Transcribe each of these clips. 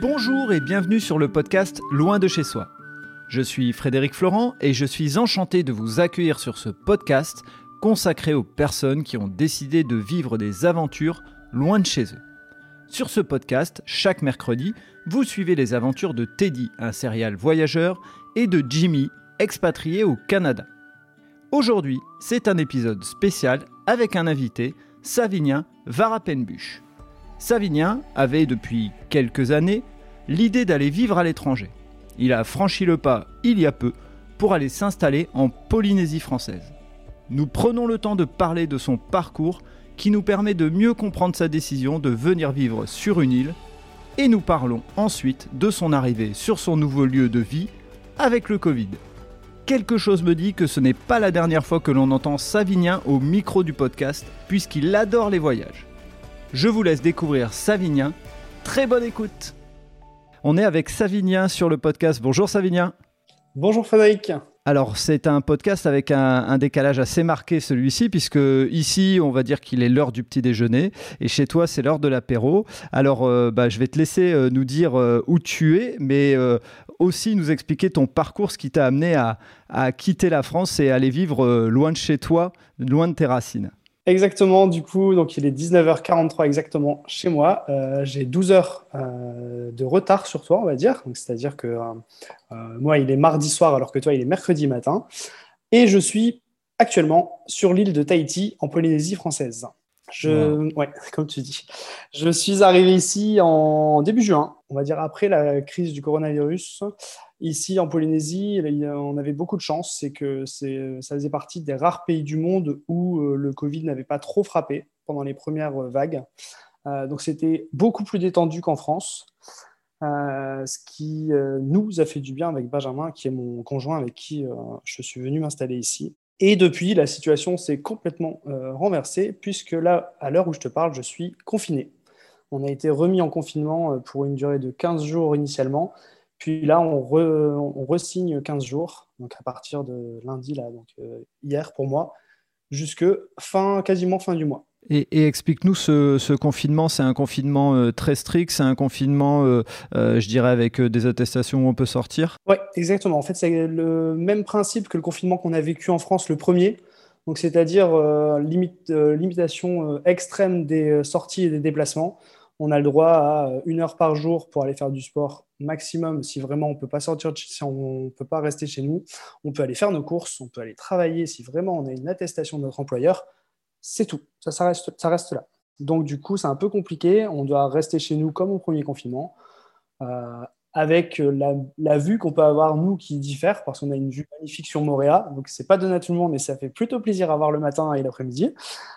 Bonjour et bienvenue sur le podcast Loin de chez soi. Je suis Frédéric Florent et je suis enchanté de vous accueillir sur ce podcast consacré aux personnes qui ont décidé de vivre des aventures loin de chez eux. Sur ce podcast, chaque mercredi, vous suivez les aventures de Teddy, un serial voyageur, et de Jimmy, expatrié au Canada. Aujourd'hui, c'est un épisode spécial avec un invité, Savinien Varapenbuch. Savinien avait depuis quelques années l'idée d'aller vivre à l'étranger. Il a franchi le pas il y a peu pour aller s'installer en Polynésie française. Nous prenons le temps de parler de son parcours qui nous permet de mieux comprendre sa décision de venir vivre sur une île et nous parlons ensuite de son arrivée sur son nouveau lieu de vie avec le Covid. Quelque chose me dit que ce n'est pas la dernière fois que l'on entend Savinien au micro du podcast puisqu'il adore les voyages. Je vous laisse découvrir Savinien. Très bonne écoute On est avec Savinien sur le podcast. Bonjour Savinien. Bonjour Frédéric. Alors, c'est un podcast avec un, décalage assez marqué, celui-ci, puisque ici, on va dire qu'il est l'heure du petit déjeuner, et chez toi, c'est l'heure de l'apéro. Alors, euh, bah, je vais te laisser euh, nous dire euh, où tu es, mais aussi nous expliquer ton parcours, ce qui t'a amené à, à, quitter la France et aller vivre loin de chez toi, loin de tes racines. Exactement, du coup, donc il est 19h43 exactement chez moi. Euh, j'ai 12 heures euh, de retard sur toi, on va dire. C'est-à-dire que euh, moi, il est mardi soir alors que toi, il est mercredi matin. Et je suis actuellement sur l'île de Tahiti, en Polynésie française. Je, ouais, comme tu dis. Je suis arrivé ici en début juin, on va dire après la crise du coronavirus. Ici, en Polynésie, on avait beaucoup de chance, c'est que ça faisait partie des rares pays du monde où euh, le Covid n'avait pas trop frappé pendant les premières euh, vagues. Euh, donc, c'était beaucoup plus détendu qu'en France, ce qui nous a fait du bien avec Benjamin, qui est mon conjoint avec qui je suis venu m'installer ici. Et depuis, la situation s'est complètement renversée, puisque là, à l'heure où je te parle, je suis confiné. On a été remis en confinement pour une durée de 15 jours initialement, puis là, on, re-signe 15 jours, donc à partir de lundi, là, donc euh, hier pour moi, jusque fin, quasiment fin du mois. Et, explique-nous ce, confinement, c'est un confinement euh, très strict, c'est un confinement, euh, je dirais, avec des attestations où on peut sortir Oui, exactement. En fait, c'est le même principe que le confinement qu'on a vécu en France, le premier. Donc, c'est-à-dire limitation extrême des sorties et des déplacements on a le droit à une heure par jour pour aller faire du sport maximum. Si vraiment on peut pas sortir, si on ne peut pas rester chez nous, on peut aller faire nos courses, on peut aller travailler. Si vraiment on a une attestation de notre employeur, c'est tout. Ça, reste, ça reste là. Donc du coup, c'est un peu compliqué. On doit rester chez nous comme au premier confinement. Euh, avec la, vue qu'on peut avoir, nous, qui diffère, parce qu'on a une vue magnifique sur Moréa. Donc, c'est pas donné à tout le monde, mais ça fait plutôt plaisir à voir le matin et l'après-midi.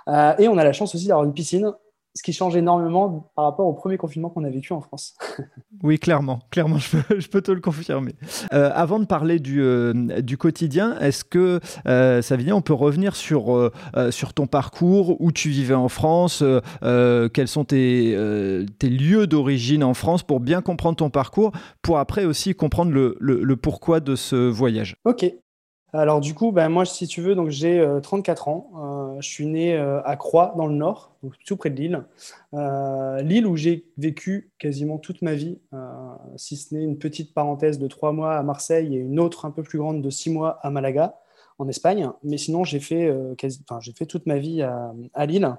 Euh, et on a la chance aussi d'avoir une piscine ce qui change énormément par rapport au premier confinement qu'on a vécu en France. oui, clairement, clairement, je peux, te le confirmer. Euh, avant de parler du, euh, du quotidien, est-ce que, euh, Savigny, on peut revenir sur, euh, sur ton parcours, où tu vivais en France, quels sont tes, tes lieux d'origine en France pour bien comprendre ton parcours, pour après aussi comprendre le, le, le pourquoi de ce voyage? Ok, alors du coup, ben, moi, si tu veux, donc j'ai 34 euh, ans. Euh, je suis né euh, à Croix, dans le nord, tout près de Lille. Lille où j'ai vécu quasiment toute ma vie, si ce n'est une petite parenthèse de trois mois à Marseille et une autre un peu plus grande de six mois à Malaga, en Espagne. Mais sinon, j'ai fait, fait toute ma vie à, Lille.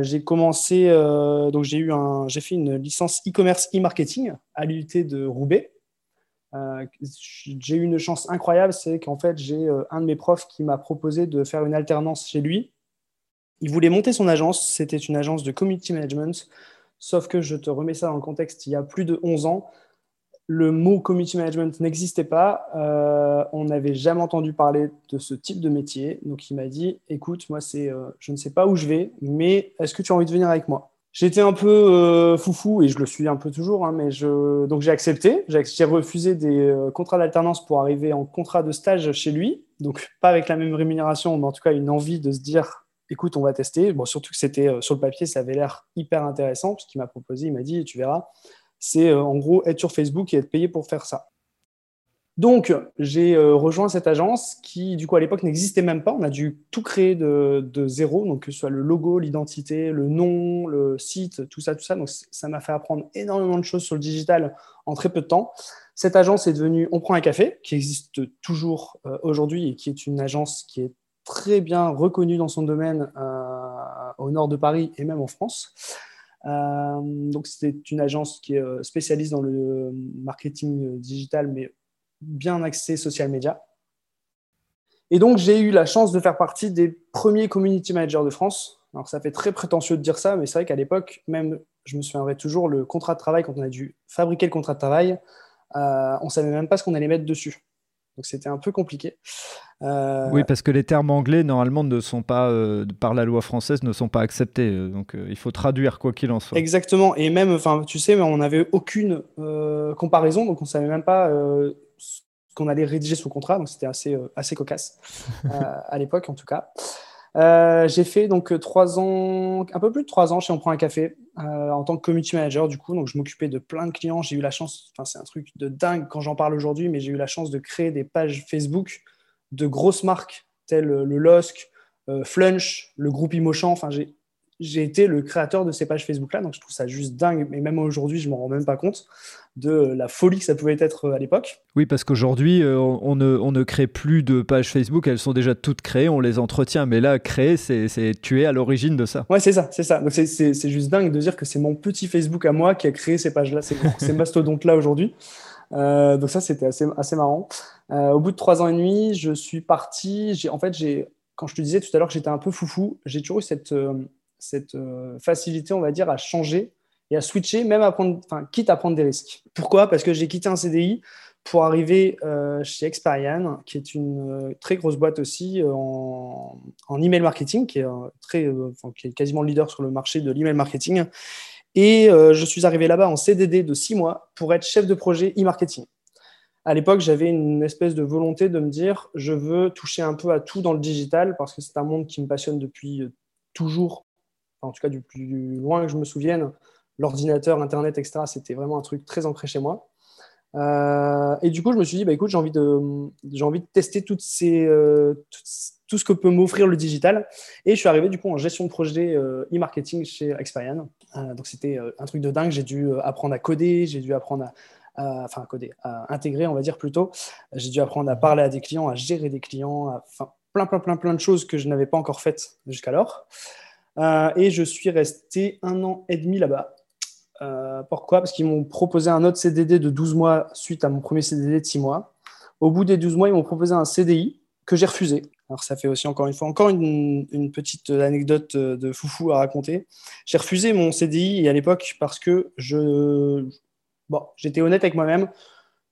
j'ai commencé, donc j'ai fait une licence e-commerce e-marketing à l'UT de Roubaix. Euh, j'ai eu une chance incroyable, c'est qu'en fait, j'ai euh, un de mes profs qui m'a proposé de faire une alternance chez lui. Il voulait monter son agence, c'était une agence de community management, sauf que je te remets ça dans le contexte, il y a plus de 11 ans, le mot community management n'existait pas, euh, on n'avait jamais entendu parler de ce type de métier, donc il m'a dit, écoute, moi, c'est, je ne sais pas où je vais, mais est-ce que tu as envie de venir avec moi? J'étais un peu euh, foufou et je le suis un peu toujours, hein, mais donc j'ai accepté. J'ai refusé des euh, contrats d'alternance pour arriver en contrat de stage chez lui, donc pas avec la même rémunération, mais en tout cas une envie de se dire, écoute, on va tester. Bon, surtout que c'était euh, sur le papier, ça avait l'air hyper intéressant, ce qu'il m'a proposé, il m'a dit, tu verras, c'est en gros être sur Facebook et être payé pour faire ça. Donc, j'ai euh, rejoint cette agence qui, du coup, à l'époque, n'existait même pas. On a dû tout créer de, zéro, donc que ce soit le logo, l'identité, le nom, le site, tout ça, tout ça. Donc, ça m'a fait apprendre énormément de choses sur le digital en très peu de temps. Cette agence est devenue On prend un café, qui existe toujours euh, aujourd'hui et qui est une agence qui est très bien reconnue dans son domaine euh, au nord de Paris et même en France. donc, c'est une agence qui est spécialiste dans le marketing digital, mais bien axé social media. Et donc, j'ai eu la chance de faire partie des premiers community managers de France. Alors, ça fait très prétentieux de dire ça, mais c'est vrai qu'à l'époque, même, je me souviendrai toujours, le contrat de travail, quand on a dû fabriquer le contrat de travail, euh, on ne savait même pas ce qu'on allait mettre dessus. Donc c'était un peu compliqué. Euh, oui, parce que les termes anglais, normalement, ne sont pas, euh, par la loi française, ne sont pas acceptés. Donc il faut traduire quoi qu'il en soit. Exactement. Et même, tu sais, on n'avait aucune comparaison, donc on ne savait même pas qu'on allait rédiger sous contrat. Donc c'était assez, assez cocasse, à l'époque en tout cas. Euh, j'ai fait donc trois ans, un peu plus de trois ans chez On prend un café euh, en tant que community manager du coup. Donc je m'occupais de plein de clients. J'ai eu la chance, enfin c'est un truc de dingue quand j'en parle aujourd'hui, mais j'ai eu la chance de créer des pages Facebook de grosses marques telles le LOSC, euh, Flunch, le groupe Imochan. Enfin j'ai j'ai été le créateur de ces pages Facebook-là, donc je trouve ça juste dingue, mais même aujourd'hui, je ne m'en rends même pas compte de la folie que ça pouvait être euh, à l'époque. Oui, parce qu'aujourd'hui, euh, on ne, on ne crée plus de pages Facebook, elles sont déjà toutes créées, on les entretient, mais là, créer, c'est tuer à l'origine de ça. Ouais, c'est ça, c'est ça. Donc c'est juste dingue de dire que c'est mon petit Facebook à moi qui a créé ces pages-là, ces, ces mastodontes-là aujourd'hui. Euh, donc ça, c'était assez, assez marrant. au bout de trois ans et demi, je suis parti. En fait, j'ai, quand je te disais tout à l'heure que j'étais un peu foufou, j'ai toujours eu cette cette facilité, on va dire, à changer et à switcher, même à prendre, enfin, quitte à prendre des risques. Pourquoi? Parce que j'ai quitté un CDI pour arriver euh, chez Experian, qui est une euh, très grosse boîte aussi en, email marketing, qui est, très, qui est quasiment le leader sur le marché de l'email marketing. Et je suis arrivé là-bas en CDD de six mois pour être chef de projet e-marketing. À l'époque, j'avais une espèce de volonté de me dire, je veux toucher un peu à tout dans le digital parce que c'est un monde qui me passionne depuis toujours en tout cas du plus loin que je me souvienne, l'ordinateur, Internet, etc., c'était vraiment un truc très ancré chez moi. Euh, et du coup, je me suis dit, bah, écoute, j'ai envie, de, envie de tester euh, tout, ce que peut m'offrir le digital. Et je suis arrivé du coup en gestion de projet euh, e-marketing chez Experian. donc c'était un truc de dingue. J'ai dû apprendre à coder, j'ai dû apprendre à, enfin, à coder, à intégrer, on va dire plutôt. J'ai dû apprendre à parler à des clients, à gérer des clients, enfin, plein, plein, plein, plein de choses que je n'avais pas encore faites jusqu'alors. Et je suis resté un an et demi là-bas. Euh, pourquoi? Parce qu'ils m'ont proposé un autre CDD de 12 mois suite à mon premier CDD de 6 mois. Au bout des 12 mois, ils m'ont proposé un CDI que j'ai refusé. Alors ça fait aussi encore une fois encore une, petite anecdote de foufou à raconter. J'ai refusé mon CDI à l'époque parce que je bon, j'étais honnête avec moi-même.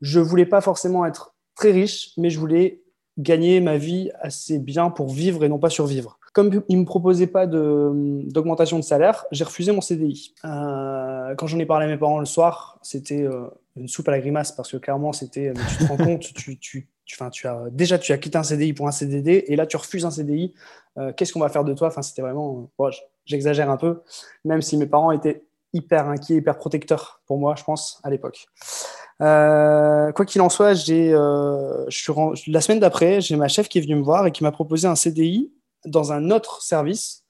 Je voulais pas forcément être très riche, mais je voulais gagner ma vie assez bien pour vivre et non pas survivre. Comme il ne me proposait pas d'augmentation de, salaire, j'ai refusé mon CDI. Euh, quand j'en ai parlé à mes parents le soir, c'était euh, une soupe à la grimace parce que clairement, c'était tu te rends compte, as, déjà tu as quitté un CDI pour un CDD et là tu refuses un CDI. Euh, qu'est-ce qu'on va faire de toi? C'était vraiment. J'exagère un peu, même si mes parents étaient hyper inquiets, hyper protecteurs pour moi, je pense, à l'époque. quoi qu'il en soit, j'ai, la semaine d'après, j'ai ma chef qui est venue me voir et qui m'a proposé un CDI dans un autre service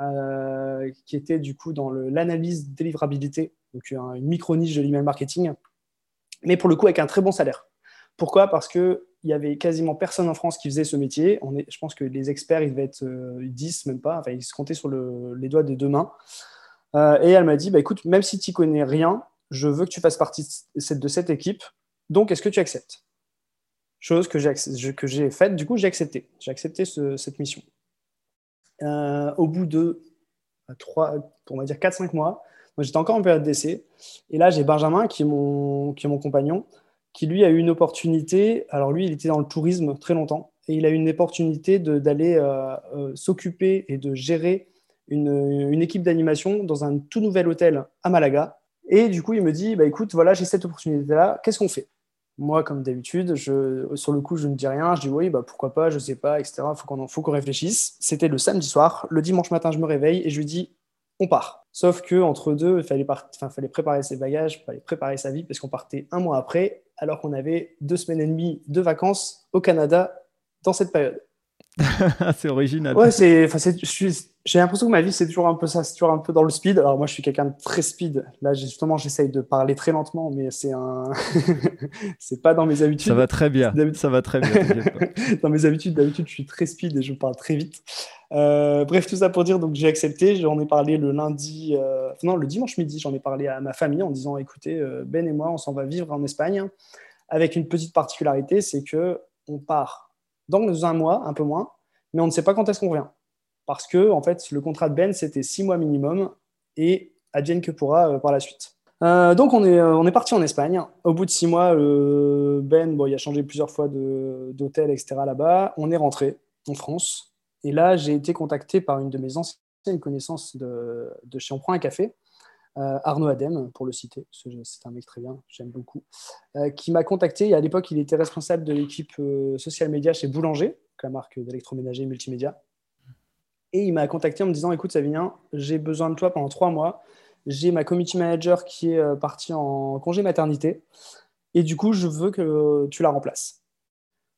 euh, qui était du coup dans l'analyse délivrabilité, donc une micro-niche de l'email marketing, mais pour le coup avec un très bon salaire. Pourquoi? Parce qu'il y avait quasiment personne en France qui faisait ce métier. Je pense que les experts, ils devaient être 10, euh, même pas. Enfin, ils se comptaient sur les doigts des deux mains. Euh, et elle m'a dit, bah, écoute, même si tu n'y connais rien, je veux que tu fasses partie de cette équipe. Donc, est-ce que tu acceptes? Chose que j'ai faite, du coup, j'ai accepté. J'ai accepté cette mission. Euh, au bout de 3, on va dire 4-5 mois, j'étais encore en période d'essai. Et là, j'ai Benjamin, qui est, mon, qui est mon compagnon, qui lui a eu une opportunité. Alors lui, il était dans le tourisme très longtemps. Et il a eu une opportunité d'aller euh, euh, s'occuper et de gérer une, une équipe d'animation dans un tout nouvel hôtel à Malaga. Et du coup, il me dit, bah, écoute, voilà, j'ai cette opportunité-là, qu'est-ce qu'on fait? Moi, comme d'habitude, je, sur le coup, je ne dis rien. Je dis oui, bah, pourquoi pas, je sais pas, etc. Faut qu'on, faut qu'on réfléchisse. C'était le samedi soir. Le dimanche matin, je me réveille et je lui dis on part. Sauf que entre deux, il fallait, fallait préparer ses bagages, il fallait préparer sa vie parce qu'on partait un mois après, alors qu'on avait deux semaines et demie de vacances au Canada dans cette période. c'est original. Ouais, c'est, j'ai l'impression que ma vie, c'est toujours un peu ça, c'est toujours un peu dans le speed. Alors moi, je suis quelqu'un de très speed. Là, justement, j'essaye de parler très lentement, mais c'est un, c'est pas dans mes habitudes. Ça va très bien. Ça va très bien. dans mes habitudes, d'habitude, je suis très speed et je parle très vite. Euh, bref, tout ça pour dire, donc j'ai accepté. J'en ai parlé le lundi, euh, non, le dimanche midi, j'en ai parlé à ma famille en disant, écoutez, euh, Ben et moi, on s'en va vivre en Espagne, avec une petite particularité, c'est que on part dans un mois, un peu moins, mais on ne sait pas quand est-ce qu'on revient. Parce que, en fait, le contrat de Ben, c'était six mois minimum et advienne que pourra euh, par la suite. Euh, donc, on est, euh, on est parti en Espagne. Au bout de six mois, Ben, bon, il a changé plusieurs fois d'hôtel, etc. là-bas. On est rentré en France. Et là, j'ai été contacté par une de mes anciennes connaissances de, de chez On prend un café, Arnaud Adem, pour le citer, c'est un mec très bien, j'aime beaucoup, qui m'a contacté. à l'époque, il était responsable de l'équipe social media chez Boulanger, la marque d'électroménager multimédia. Et il m'a contacté en me disant Écoute, Savinien, j'ai besoin de toi pendant trois mois. J'ai ma community manager qui est euh, partie en congé maternité. Et du coup, je veux que tu la remplaces.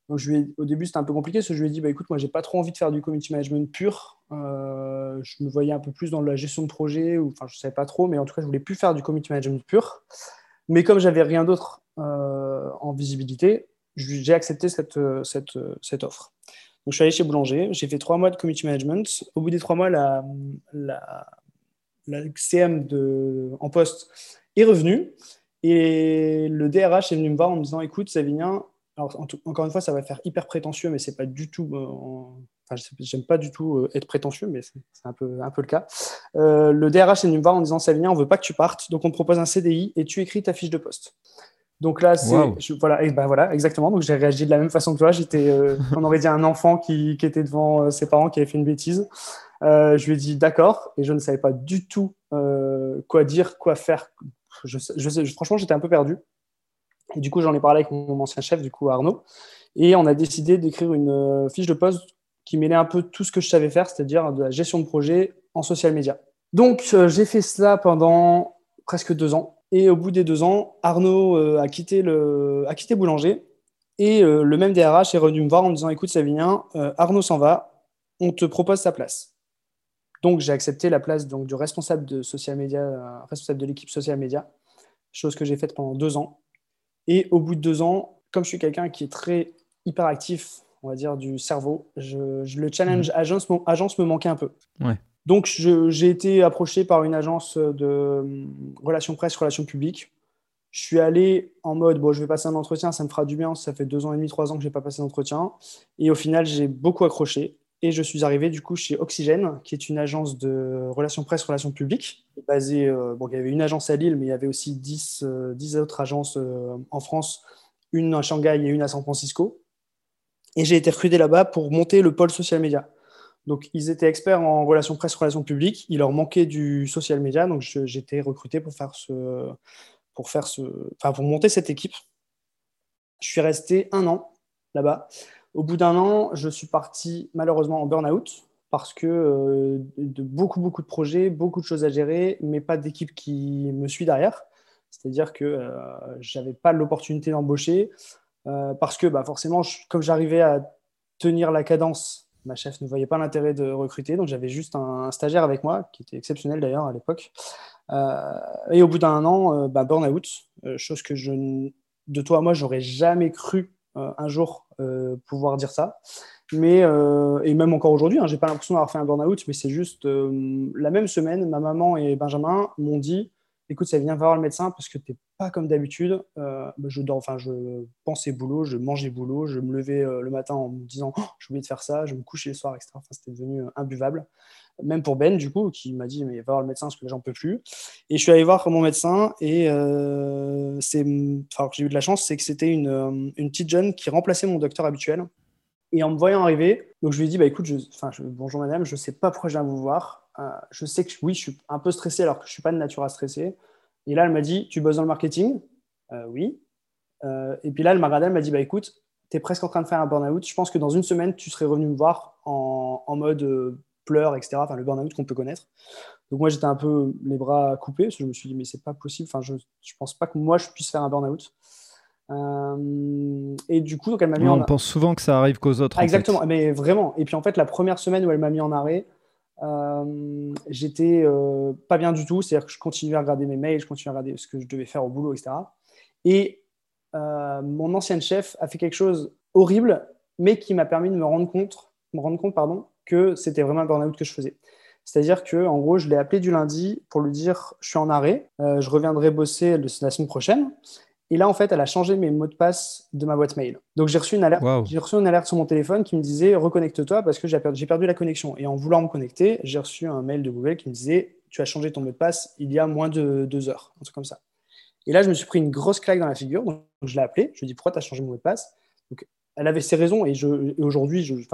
Donc, au début, c'était un peu compliqué parce que je lui ai dit bah, Écoute, moi, j'ai pas trop envie de faire du community management pur. Euh, je me voyais un peu plus dans la gestion de projet, ou enfin, je savais pas trop, mais en tout cas, je voulais plus faire du community management pur. Mais comme j'avais rien d'autre euh, en visibilité, j'ai accepté cette offre. Donc, je suis allé chez Boulanger, j'ai fait trois mois de community management. Au bout des trois mois, la, CM en poste est revenue et le DRH est venu me voir en me disant Écoute, Savinien, encore une fois, ça va faire hyper prétentieux, mais c'est pas du tout. Euh, j'aime pas du tout euh, être prétentieux, mais c'est un peu, le cas. Euh, le DRH est venu me voir en disant Savinien, on veut pas que tu partes, donc on te propose un CDI et tu écris ta fiche de poste. Donc là, c'est voilà, et ben voilà, exactement. Donc j'ai réagi de la même façon que toi. J'étais, euh, on aurait dit un enfant qui, qui était devant euh, ses parents qui avait fait une bêtise. Euh, je lui ai dit d'accord, et je ne savais pas du tout quoi dire, quoi faire. Je, je, franchement, j'étais un peu perdu. Et du coup, j'en ai parlé avec mon ancien chef, du coup Arnaud, et on a décidé d'écrire une fiche de poste qui mêlait un peu tout ce que je savais faire, c'est-à-dire de la gestion de projet en social media. Donc j'ai fait cela pendant presque deux ans. Et au bout des deux ans, Arnaud euh, a, quitté le, a quitté Boulanger. Et euh, le même DRH est revenu me voir en me disant Écoute, Savinien, euh, Arnaud s'en va, on te propose sa place. Donc, j'ai accepté la place donc, du responsable de social media, responsable de l'équipe social media, chose que j'ai faite pendant deux ans. Et au bout de deux ans, comme je suis quelqu'un qui est très hyperactif, on va dire, du cerveau, je, le challenge mmh. agence, agence me manquait un peu. Ouais. Donc, j'ai été approché par une agence de euh, relations presse, relations publiques. Je suis allé en mode, bon, je vais passer un entretien, ça me fera du bien. Ça fait deux ans et demi, trois ans que je n'ai pas passé d'entretien. Et au final, j'ai beaucoup accroché. Et je suis arrivé du coup chez Oxygène, qui est une agence de relations presse, relations publiques. Basée, euh, bon, il y avait une agence à Lille, mais il y avait aussi dix, euh, autres agences en France, une à Shanghai et une à San Francisco. Et j'ai été recruté là-bas pour monter le pôle social media. Donc, ils étaient experts en relations presse, relations publiques. Il leur manquait du social media. Donc, j'étais recruté pour faire ce, pour faire ce, enfin, pour monter cette équipe. Je suis resté un an là-bas. Au bout d'un an, je suis parti malheureusement en burn-out parce que euh, de beaucoup, beaucoup de projets, beaucoup de choses à gérer, mais pas d'équipe qui me suit derrière. C'est-à-dire que euh, je n'avais pas l'opportunité d'embaucher euh, parce que bah, forcément, comme j'arrivais à tenir la cadence ma chef ne voyait pas l'intérêt de recruter, donc j'avais juste un, stagiaire avec moi, qui était exceptionnel d'ailleurs à l'époque. Euh, et au bout d'un an, euh, bah, burn-out, euh, chose que je, de toi à moi, j'aurais jamais cru un jour pouvoir dire ça. Mais, et même encore aujourd'hui, hein, j'ai pas l'impression d'avoir fait un burn-out, mais c'est juste la même semaine, ma maman et Benjamin m'ont dit écoute, ça vient voir le médecin parce que tu n'es pas comme d'habitude. Euh, je, enfin, je pensais boulot, je mangeais boulot, je me levais euh, le matin en me disant oh, j'ai oublié de faire ça, je me couchais le soir, etc. Enfin, C'était devenu euh, imbuvable. Même pour Ben, du coup, qui m'a dit mais va voir le médecin parce que j'en peux plus. Et je suis allé voir mon médecin et c'est, enfin, j'ai eu de la chance, c'est que c'était une, une, petite jeune qui remplaçait mon docteur habituel. Et en me voyant arriver, donc je lui ai dit bah écoute, bonjour madame, je sais pas pourquoi je viens vous voir. Euh, je sais que oui, je suis un peu stressé alors que je ne suis pas de nature à stresser. Et là, elle m'a dit, tu bosses dans le marketing? Euh, Oui. Euh, et puis là, elle m'a regardé, elle m'a dit, bah, écoute, tu es presque en train de faire un burn-out. Je pense que dans une semaine, tu serais revenu me voir en, mode pleure, etc. Enfin, le burn-out qu'on peut connaître. Donc moi, j'étais un peu les bras coupés, parce que je me suis dit, mais c'est pas possible. Enfin, je ne pense pas que moi, je puisse faire un burn-out. Euh, et du coup, donc elle m'a mis On pense souvent que ça arrive qu'aux autres. exactement, mais vraiment. Et puis en fait, la première semaine où elle m'a mis en arrêt, euh, j'étais euh, pas bien du tout. C'est-à-dire que je continuais à regarder mes mails, je continuais à regarder ce que je devais faire au boulot, etc. Et mon ancienne chef a fait quelque chose horrible, mais qui m'a permis de me rendre compte, me rendre compte pardon, que c'était vraiment un burn-out que je faisais. C'est-à-dire que, en gros, je l'ai appelé du lundi pour lui dire je suis en arrêt, je reviendrai bosser la semaine prochaine. Et là, en fait, elle a changé mes mots de passe de ma boîte mail. Donc, j'ai reçu une alerte, j'ai reçu une alerte sur mon téléphone qui me disait reconnecte-toi parce que j'ai perdu, perdu, la connexion. Et en voulant me connecter, j'ai reçu un mail de Google qui me disait tu as changé ton mot de passe il y a moins de deux heures, un truc comme ça. Et là, je me suis pris une grosse claque dans la figure. Donc, je l'ai appelée. Je lui ai dit pourquoi tu as changé mon mot de passe? Donc, elle avait ses raisons et, je, aujourd'hui, je n'ai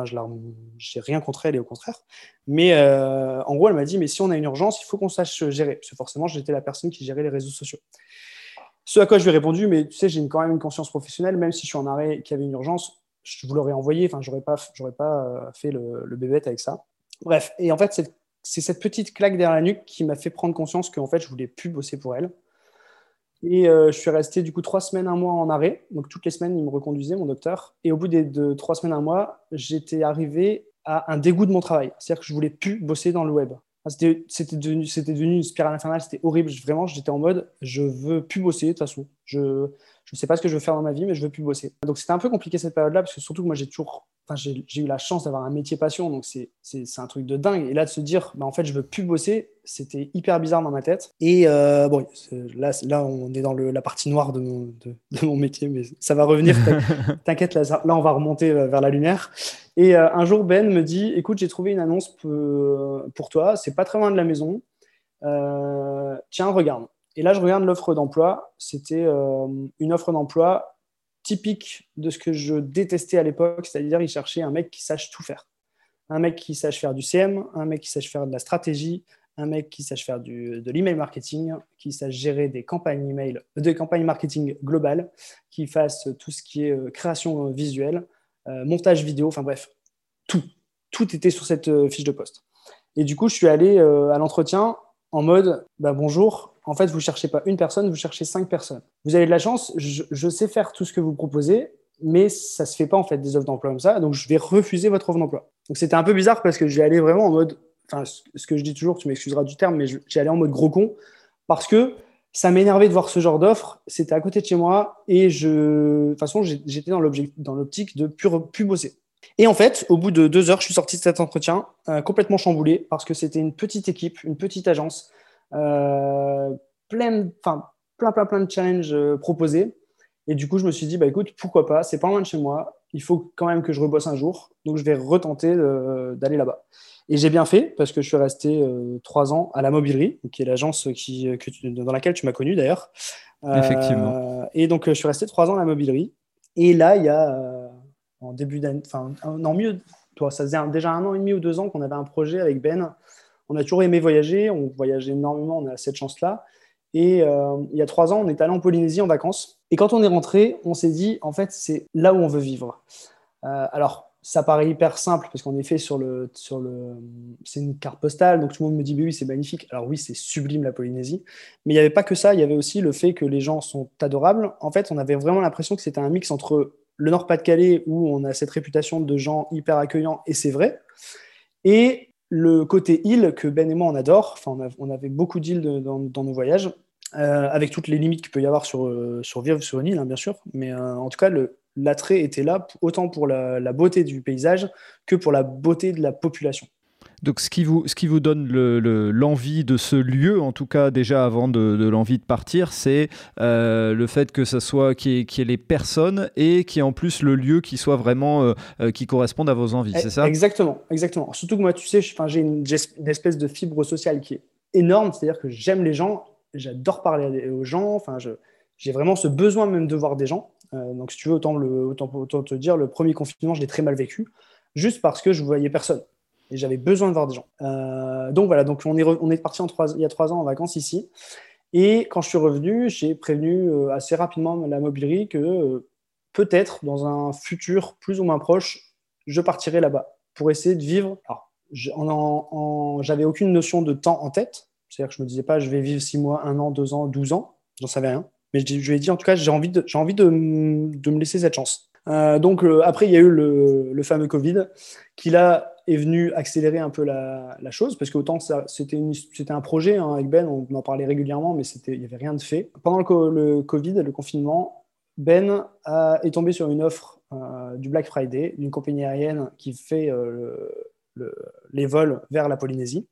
je rien contre elle et au contraire. Mais euh, en gros, elle m'a dit mais si on a une urgence, il faut qu'on sache gérer. Parce que forcément, j'étais la personne qui gérait les réseaux sociaux. Ce à quoi je lui ai répondu, mais tu sais, j'ai quand même une conscience professionnelle, même si je suis en arrêt, qu'il y avait une urgence, je vous l'aurais envoyé, enfin, j'aurais pas, j'aurais pas euh, fait le, le bébête avec ça. Bref, et en fait, c'est cette petite claque derrière la nuque qui m'a fait prendre conscience qu'en fait, je voulais plus bosser pour elle. Et euh, je suis resté du coup trois semaines, un mois en arrêt. Donc toutes les semaines, il me reconduisait, mon docteur. Et au bout des de trois semaines, un mois, j'étais arrivé à un dégoût de mon travail. C'est-à-dire que je voulais plus bosser dans le web. C'était devenu, devenu une spirale infernale, c'était horrible. Vraiment, j'étais en mode, je veux plus bosser de toute façon. Je ne sais pas ce que je veux faire dans ma vie, mais je veux plus bosser. Donc c'était un peu compliqué cette période-là, parce que surtout que moi j'ai toujours, enfin, j'ai eu la chance d'avoir un métier passion, donc c'est un truc de dingue. Et là de se dire, bah, en fait, je veux plus bosser, c'était hyper bizarre dans ma tête. Et euh, bon, là, là, on est dans le, la partie noire de mon, de, mon, métier, mais ça va revenir. T'inquiète, là, là, on va remonter vers la lumière. Et euh, un jour, Ben me dit Écoute, j'ai trouvé une annonce pour toi, c'est pas très loin de la maison. Euh, tiens, regarde. Et là, je regarde l'offre d'emploi. C'était euh, une offre d'emploi typique de ce que je détestais à l'époque, c'est-à-dire il cherchait un mec qui sache tout faire. Un mec qui sache faire du CM, un mec qui sache faire de la stratégie, un mec qui sache faire de l'email marketing, qui sache gérer des campagnes email, des campagnes marketing globales, qui fasse tout ce qui est création visuelle, euh, montage vidéo, enfin bref, tout. Tout était sur cette euh, fiche de poste. Et du coup, je suis allé euh, à l'entretien en mode bah, bonjour, en fait, vous cherchez pas une personne, vous cherchez cinq personnes. Vous avez de la chance, je, sais faire tout ce que vous proposez, mais ça se fait pas en fait des offres d'emploi comme ça, donc je vais refuser votre offre d'emploi. Donc c'était un peu bizarre parce que j'y allais vraiment en mode, enfin, ce que je dis toujours, tu m'excuseras du terme, mais j'y allais en mode gros con parce que ça m'énervait de voir ce genre d'offre. C'était à côté de chez moi et je, de toute façon, j'étais dans l'optique de plus, bosser. Et en fait, au bout de deux heures, je suis sorti de cet entretien euh, complètement chamboulé parce que c'était une petite équipe, une petite agence, euh, plein, enfin, plein, plein, plein de challenges euh, proposés. Et du coup, je me suis dit, bah écoute, pourquoi pas, c'est pas loin de chez moi, il faut quand même que je rebosse un jour, donc je vais retenter d'aller là-bas. Et j'ai bien fait parce que je suis resté euh, trois ans à la Mobilerie, qui est l'agence dans laquelle tu m'as connu d'ailleurs. Effectivement. Euh, et donc, je suis resté trois ans à la Mobilerie. Et là, il y a euh, en début d'année, enfin, non, mieux, toi, ça faisait déjà un an et demi ou deux ans qu'on avait un projet avec Ben. On a toujours aimé voyager, on voyageait énormément, on a cette chance-là. Et il y a trois ans, on est allé en Polynésie en vacances. Et quand on est rentré, on s'est dit, en fait, c'est là où on veut vivre. alors, ça paraît hyper simple parce qu'en effet, sur le, sur le, c'est une carte postale, donc tout le monde me dit oui, c'est magnifique. Alors oui, c'est sublime la Polynésie, mais il n'y avait pas que ça. Il y avait aussi le fait que les gens sont adorables. En fait, on avait vraiment l'impression que c'était un mix entre le Nord-Pas-de-Calais où on a cette réputation de gens hyper accueillants et c'est vrai, et le côté île que Ben et moi on adore. Enfin, on, avait beaucoup d'îles dans, nos voyages. Euh, avec toutes les limites qu'il peut y avoir sur, euh, sur vivre sur une île, hein, bien sûr. Mais euh, en tout cas, l'attrait était là, autant pour la, beauté du paysage que pour la beauté de la population. Donc ce qui vous, ce qui vous donne l'envie de ce lieu, en tout cas déjà avant de, l'envie de partir, c'est euh, le fait que ça soit qu'il y, ait les personnes et qu'il y ait en plus le lieu qui soit vraiment euh, euh, qui corresponde à vos envies, c'est ça? Exactement, exactement. Surtout que moi, tu sais, j'ai une, une, espèce de fibre sociale qui est énorme, c'est-à-dire que j'aime les gens, j'adore parler aux gens, enfin, j'ai vraiment ce besoin même de voir des gens. Euh, donc, si tu veux, autant, le, autant, te dire, le premier confinement, je l'ai très mal vécu, juste parce que je ne voyais personne. Et j'avais besoin de voir des gens. Euh, donc voilà, donc on est, parti il y a trois ans en vacances ici. Et quand je suis revenu, j'ai prévenu euh, assez rapidement la mobilerie que peut-être dans un futur plus ou moins proche, je partirai là-bas pour essayer de vivre. Alors, j'avais aucune notion de temps en tête. C'est-à-dire que je me disais pas, je vais vivre 6 mois, 1 an, 2 ans, 12 ans. J'en savais rien. Mais je, lui ai dit, en tout cas, j'ai envie, de, j'ai envie de, de, me laisser cette chance. Euh, donc, après, il y a eu le, fameux Covid qui, là, est venu accélérer un peu la, la chose. Parce qu'autant, c'était, c'était un projet hein, avec Ben, on en parlait régulièrement, mais il n'y avait rien de fait. Pendant le, le Covid, le confinement, Ben a, est tombé sur une offre euh, du Black Friday d'une compagnie aérienne qui fait euh, le, les vols vers la Polynésie.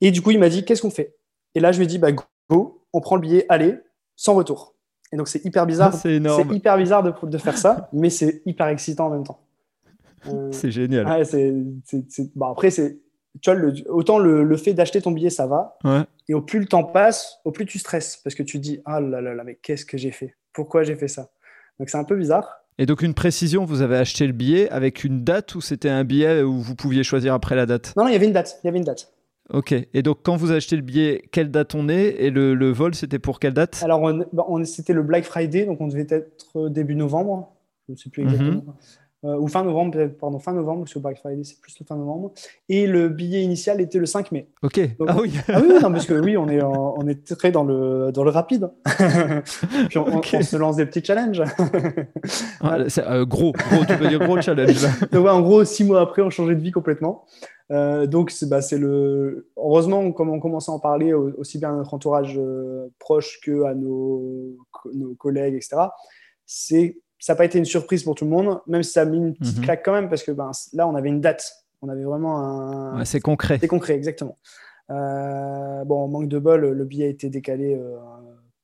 Et du coup, il m'a dit Qu'est-ce qu'on fait? Et là, je lui ai dit bah, Go, on prend le billet, allez, sans retour. Et donc, c'est hyper bizarre. c'est hyper bizarre de, de faire ça, mais c'est hyper excitant en même temps. C'est génial. Ouais, c'est, bon, après, c'est, tu vois, le, autant le, le fait d'acheter ton billet, ça va. Et au plus le temps passe, au plus tu stresses parce que tu te dis Ah là là là, mais qu'est-ce que j'ai fait? Pourquoi j'ai fait ça? Donc, c'est un peu bizarre. Et donc une précision, vous avez acheté le billet avec une date ou c'était un billet où vous pouviez choisir après la date? Non, non, il y avait une date. Il y avait une date. Ok. Et donc quand vous avez acheté le billet, quelle date on est? Et le, vol, c'était pour quelle date? Alors bah, on, c'était le Black Friday, donc on devait être début novembre. Je ne sais plus mhm. exactement. Euh, ou fin novembre, pardon, fin novembre, parce que Black Friday, c'est plus le fin novembre. Et le billet initial était le 5 mai. Ok. ah oui. ah oui, non, parce que oui, on est, on est très dans le, dans le rapide. Puis on, se lance des petits challenges. ah, euh, gros, gros, tu peux dire gros challenge. Donc, ouais, en gros, six mois après, on changeait de vie complètement. Euh, donc, c'est bah, le. Heureusement, comme on commence à en parler aussi bien à notre entourage proche que à nos, nos collègues, etc., c'est ça n'a pas été une surprise pour tout le monde, même si ça a mis une petite mhm. claque quand même, parce que ben, là, on avait une date. On avait vraiment un. c'est concret. C'est concret, exactement. Euh, bon, manque de bol, le billet a été décalé euh,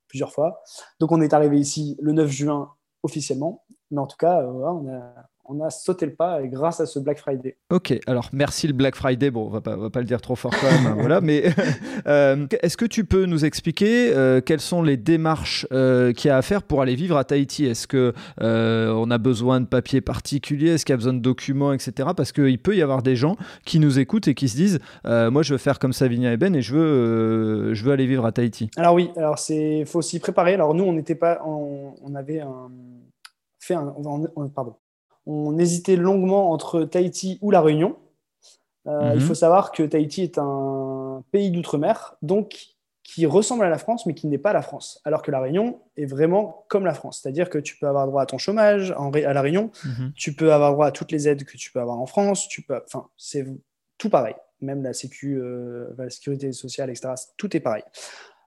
plusieurs fois. Donc, on est arrivé ici le 9 juin officiellement. Mais en tout cas, euh, on a, on a sauté le pas grâce à ce Black Friday. Ok, alors merci le Black Friday. Bon, on va pas, va pas le dire trop fort quand même, hein, voilà. Mais euh, est-ce que tu peux nous expliquer euh, quelles sont les démarches euh, qu'il y a à faire pour aller vivre à Tahiti? Est-ce que on a besoin de papiers particuliers? Est-ce qu'il y a besoin de documents, etc. Parce qu'il peut y avoir des gens qui nous écoutent et qui se disent, moi, je veux faire comme Savinia et Ben et je veux, je veux aller vivre à Tahiti. Alors oui, alors c'est faut s'y préparer. Alors nous, on n'était pas, on, on, avait un, fait un, pardon on hésitait longuement entre Tahiti ou La Réunion. Euh, il mhm. faut savoir que Tahiti est un pays d'outre-mer, donc qui ressemble à la France, mais qui n'est pas la France. Alors que La Réunion est vraiment comme la France. C'est-à-dire que tu peux avoir droit à ton chômage à La Réunion, mhm. tu peux avoir droit à toutes les aides que tu peux avoir en France, tu peux... enfin, c'est tout pareil. Même la, sécu, euh, la sécurité sociale, etc., tout est pareil.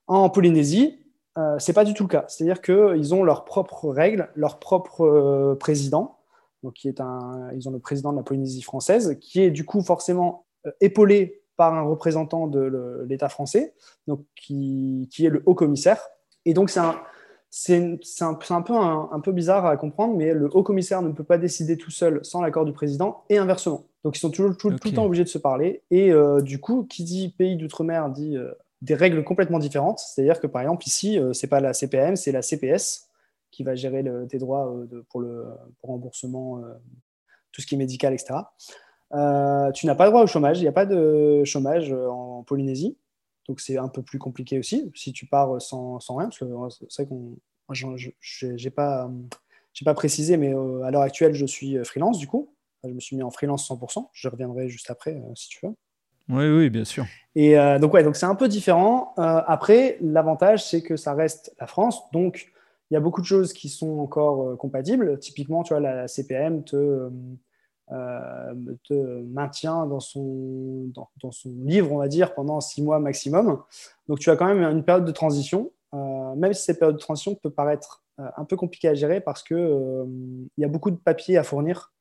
En Polynésie, euh, c'est pas du tout le cas. C'est-à-dire qu'ils ont leurs propres règles, leur propre euh, président, donc qui est un, ils ont le président de la Polynésie française, qui est du coup forcément euh, épaulé par un représentant de l'État français, donc qui, qui, est le haut commissaire. Et donc c'est un, un, un, peu un, peu bizarre à comprendre, mais le haut commissaire ne peut pas décider tout seul sans l'accord du président et inversement. Donc ils sont toujours tout, le temps obligés de se parler. Et euh, du coup, qui dit pays d'outre-mer dit euh, des règles complètement différentes. C'est-à-dire que par exemple ici, c'est pas la CPM, c'est la CPS qui va gérer tes droits euh, pour le remboursement, euh, tout ce qui est médical, etc. Euh, tu n'as pas droit au chômage. Il n'y a pas de chômage en Polynésie. Donc c'est un peu plus compliqué aussi si tu pars sans, sans rien. Parce que c'est vrai qu'on. Je n'ai pas, pas précisé, mais à l'heure actuelle, je suis freelance du coup. Je me suis mis en freelance 100%. Je reviendrai juste après si tu veux. Oui, oui, bien sûr. Et donc, ouais, donc c'est un peu différent. après, l'avantage, c'est que ça reste la France. Donc, il y a beaucoup de choses qui sont encore euh, compatibles. Typiquement, tu vois, la CPM te, euh, euh, te maintient dans son, dans, son livre, on va dire, pendant six mois maximum. Donc, tu as quand même une période de transition, même si cette période de transition peut paraître un peu compliquée à gérer parce qu'il il y a beaucoup de papiers à fournir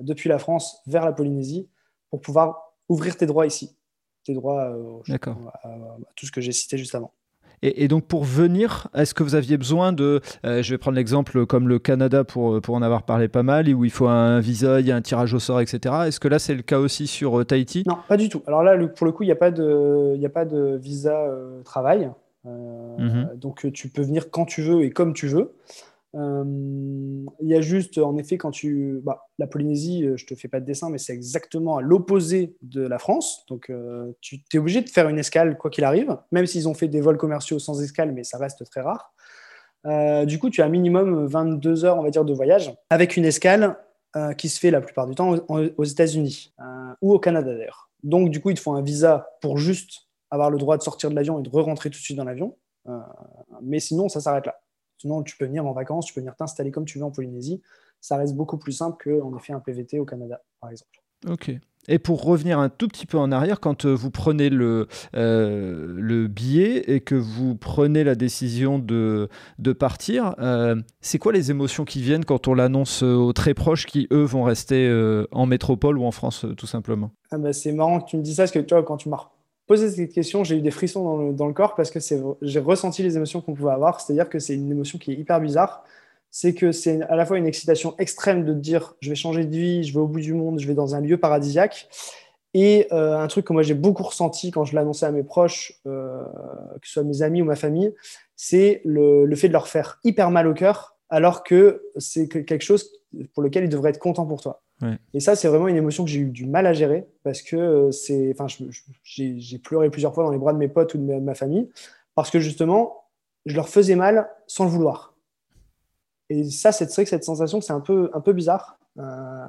depuis la France vers la Polynésie pour pouvoir ouvrir tes droits ici, tes droits à tout ce que j'ai cité juste avant. Et, donc pour venir, est-ce que vous aviez besoin de, euh, je vais prendre l'exemple comme le Canada pour, pour en avoir parlé pas mal, où il faut un visa, il y a un tirage au sort, etc. Est-ce que là c'est le cas aussi sur euh, Tahiti? Non, pas du tout. Alors là, pour le coup, il n'y a, pas de, a pas de visa euh, travail. Mhm. Donc tu peux venir quand tu veux et comme tu veux. Euh, il y a juste, en effet, quand tu. Bah, la Polynésie, euh, je te fais pas de dessin, mais c'est exactement à l'opposé de la France. Donc, euh, tu es obligé de faire une escale, quoi qu'il arrive, même s'ils ont fait des vols commerciaux sans escale, mais ça reste très rare. du coup, tu as un minimum 22 heures, on va dire, de voyage, avec une escale qui se fait la plupart du temps aux, États-Unis ou au Canada d'ailleurs. Donc, du coup, ils te font un visa pour juste avoir le droit de sortir de l'avion et de re-rentrer tout de suite dans l'avion. mais sinon, ça s'arrête là. Sinon, tu peux venir en vacances, tu peux venir t'installer comme tu veux en Polynésie. Ça reste beaucoup plus simple qu'en effet un PVT au Canada, par exemple. Ok. Et pour revenir un tout petit peu en arrière, quand euh, vous prenez le, euh, le billet et que vous prenez la décision de, de partir, euh, c'est quoi les émotions qui viennent quand on l'annonce aux très proches qui, eux, vont rester en métropole ou en France, tout simplement? Ah bah, C'est marrant que tu me dis ça, parce que tu vois, quand tu m'as posé cette question, j'ai eu des frissons dans le, le corps parce que j'ai ressenti les émotions qu'on pouvait avoir. C'est-à-dire que c'est une émotion qui est hyper bizarre c'est que c'est à la fois une excitation extrême de dire je vais changer de vie, je vais au bout du monde, je vais dans un lieu paradisiaque, et euh, un truc que moi j'ai beaucoup ressenti quand je l'annonçais à mes proches, euh, que ce soit mes amis ou ma famille, c'est le, fait de leur faire hyper mal au cœur, alors que c'est quelque chose pour lequel ils devraient être contents pour toi. Et ça, c'est vraiment une émotion que j'ai eu du mal à gérer parce que euh, c'est, enfin, j'ai pleuré plusieurs fois dans les bras de mes potes ou de ma famille parce que justement, je leur faisais mal sans le vouloir. Et ça, c'est vrai que cette sensation, c'est un peu, un peu bizarre. Euh,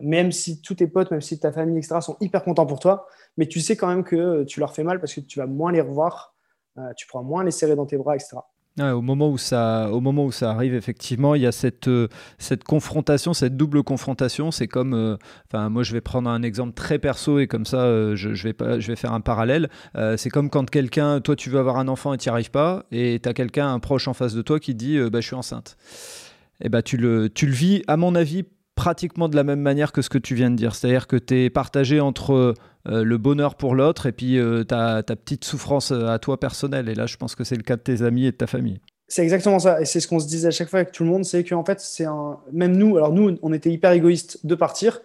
même si tous tes potes, même si ta famille, etc., sont hyper contents pour toi, mais tu sais quand même que tu leur fais mal parce que tu vas moins les revoir, euh, tu pourras moins les serrer dans tes bras, etc. au, moment où ça, au moment où ça arrive, effectivement, il y a cette, euh, cette confrontation, cette double confrontation. C'est comme, enfin, moi je vais prendre un exemple très perso et comme ça, je, je, vais pas, je vais faire un parallèle. c'est comme quand quelqu'un, toi tu veux avoir un enfant et tu n'y arrives pas, et tu as quelqu'un, un proche en face de toi qui dit bah, Je suis enceinte eh ben, tu, le, tu le vis, à mon avis, pratiquement de la même manière que ce que tu viens de dire. C'est-à-dire que tu es partagé entre euh, le bonheur pour l'autre et puis euh, ta, petite souffrance euh, à toi personnelle. Et là, je pense que c'est le cas de tes amis et de ta famille. C'est exactement ça. Et c'est ce qu'on se disait à chaque fois avec tout le monde, c'est qu'en fait, c'est un... même nous, alors nous, on était hyper égoïstes de partir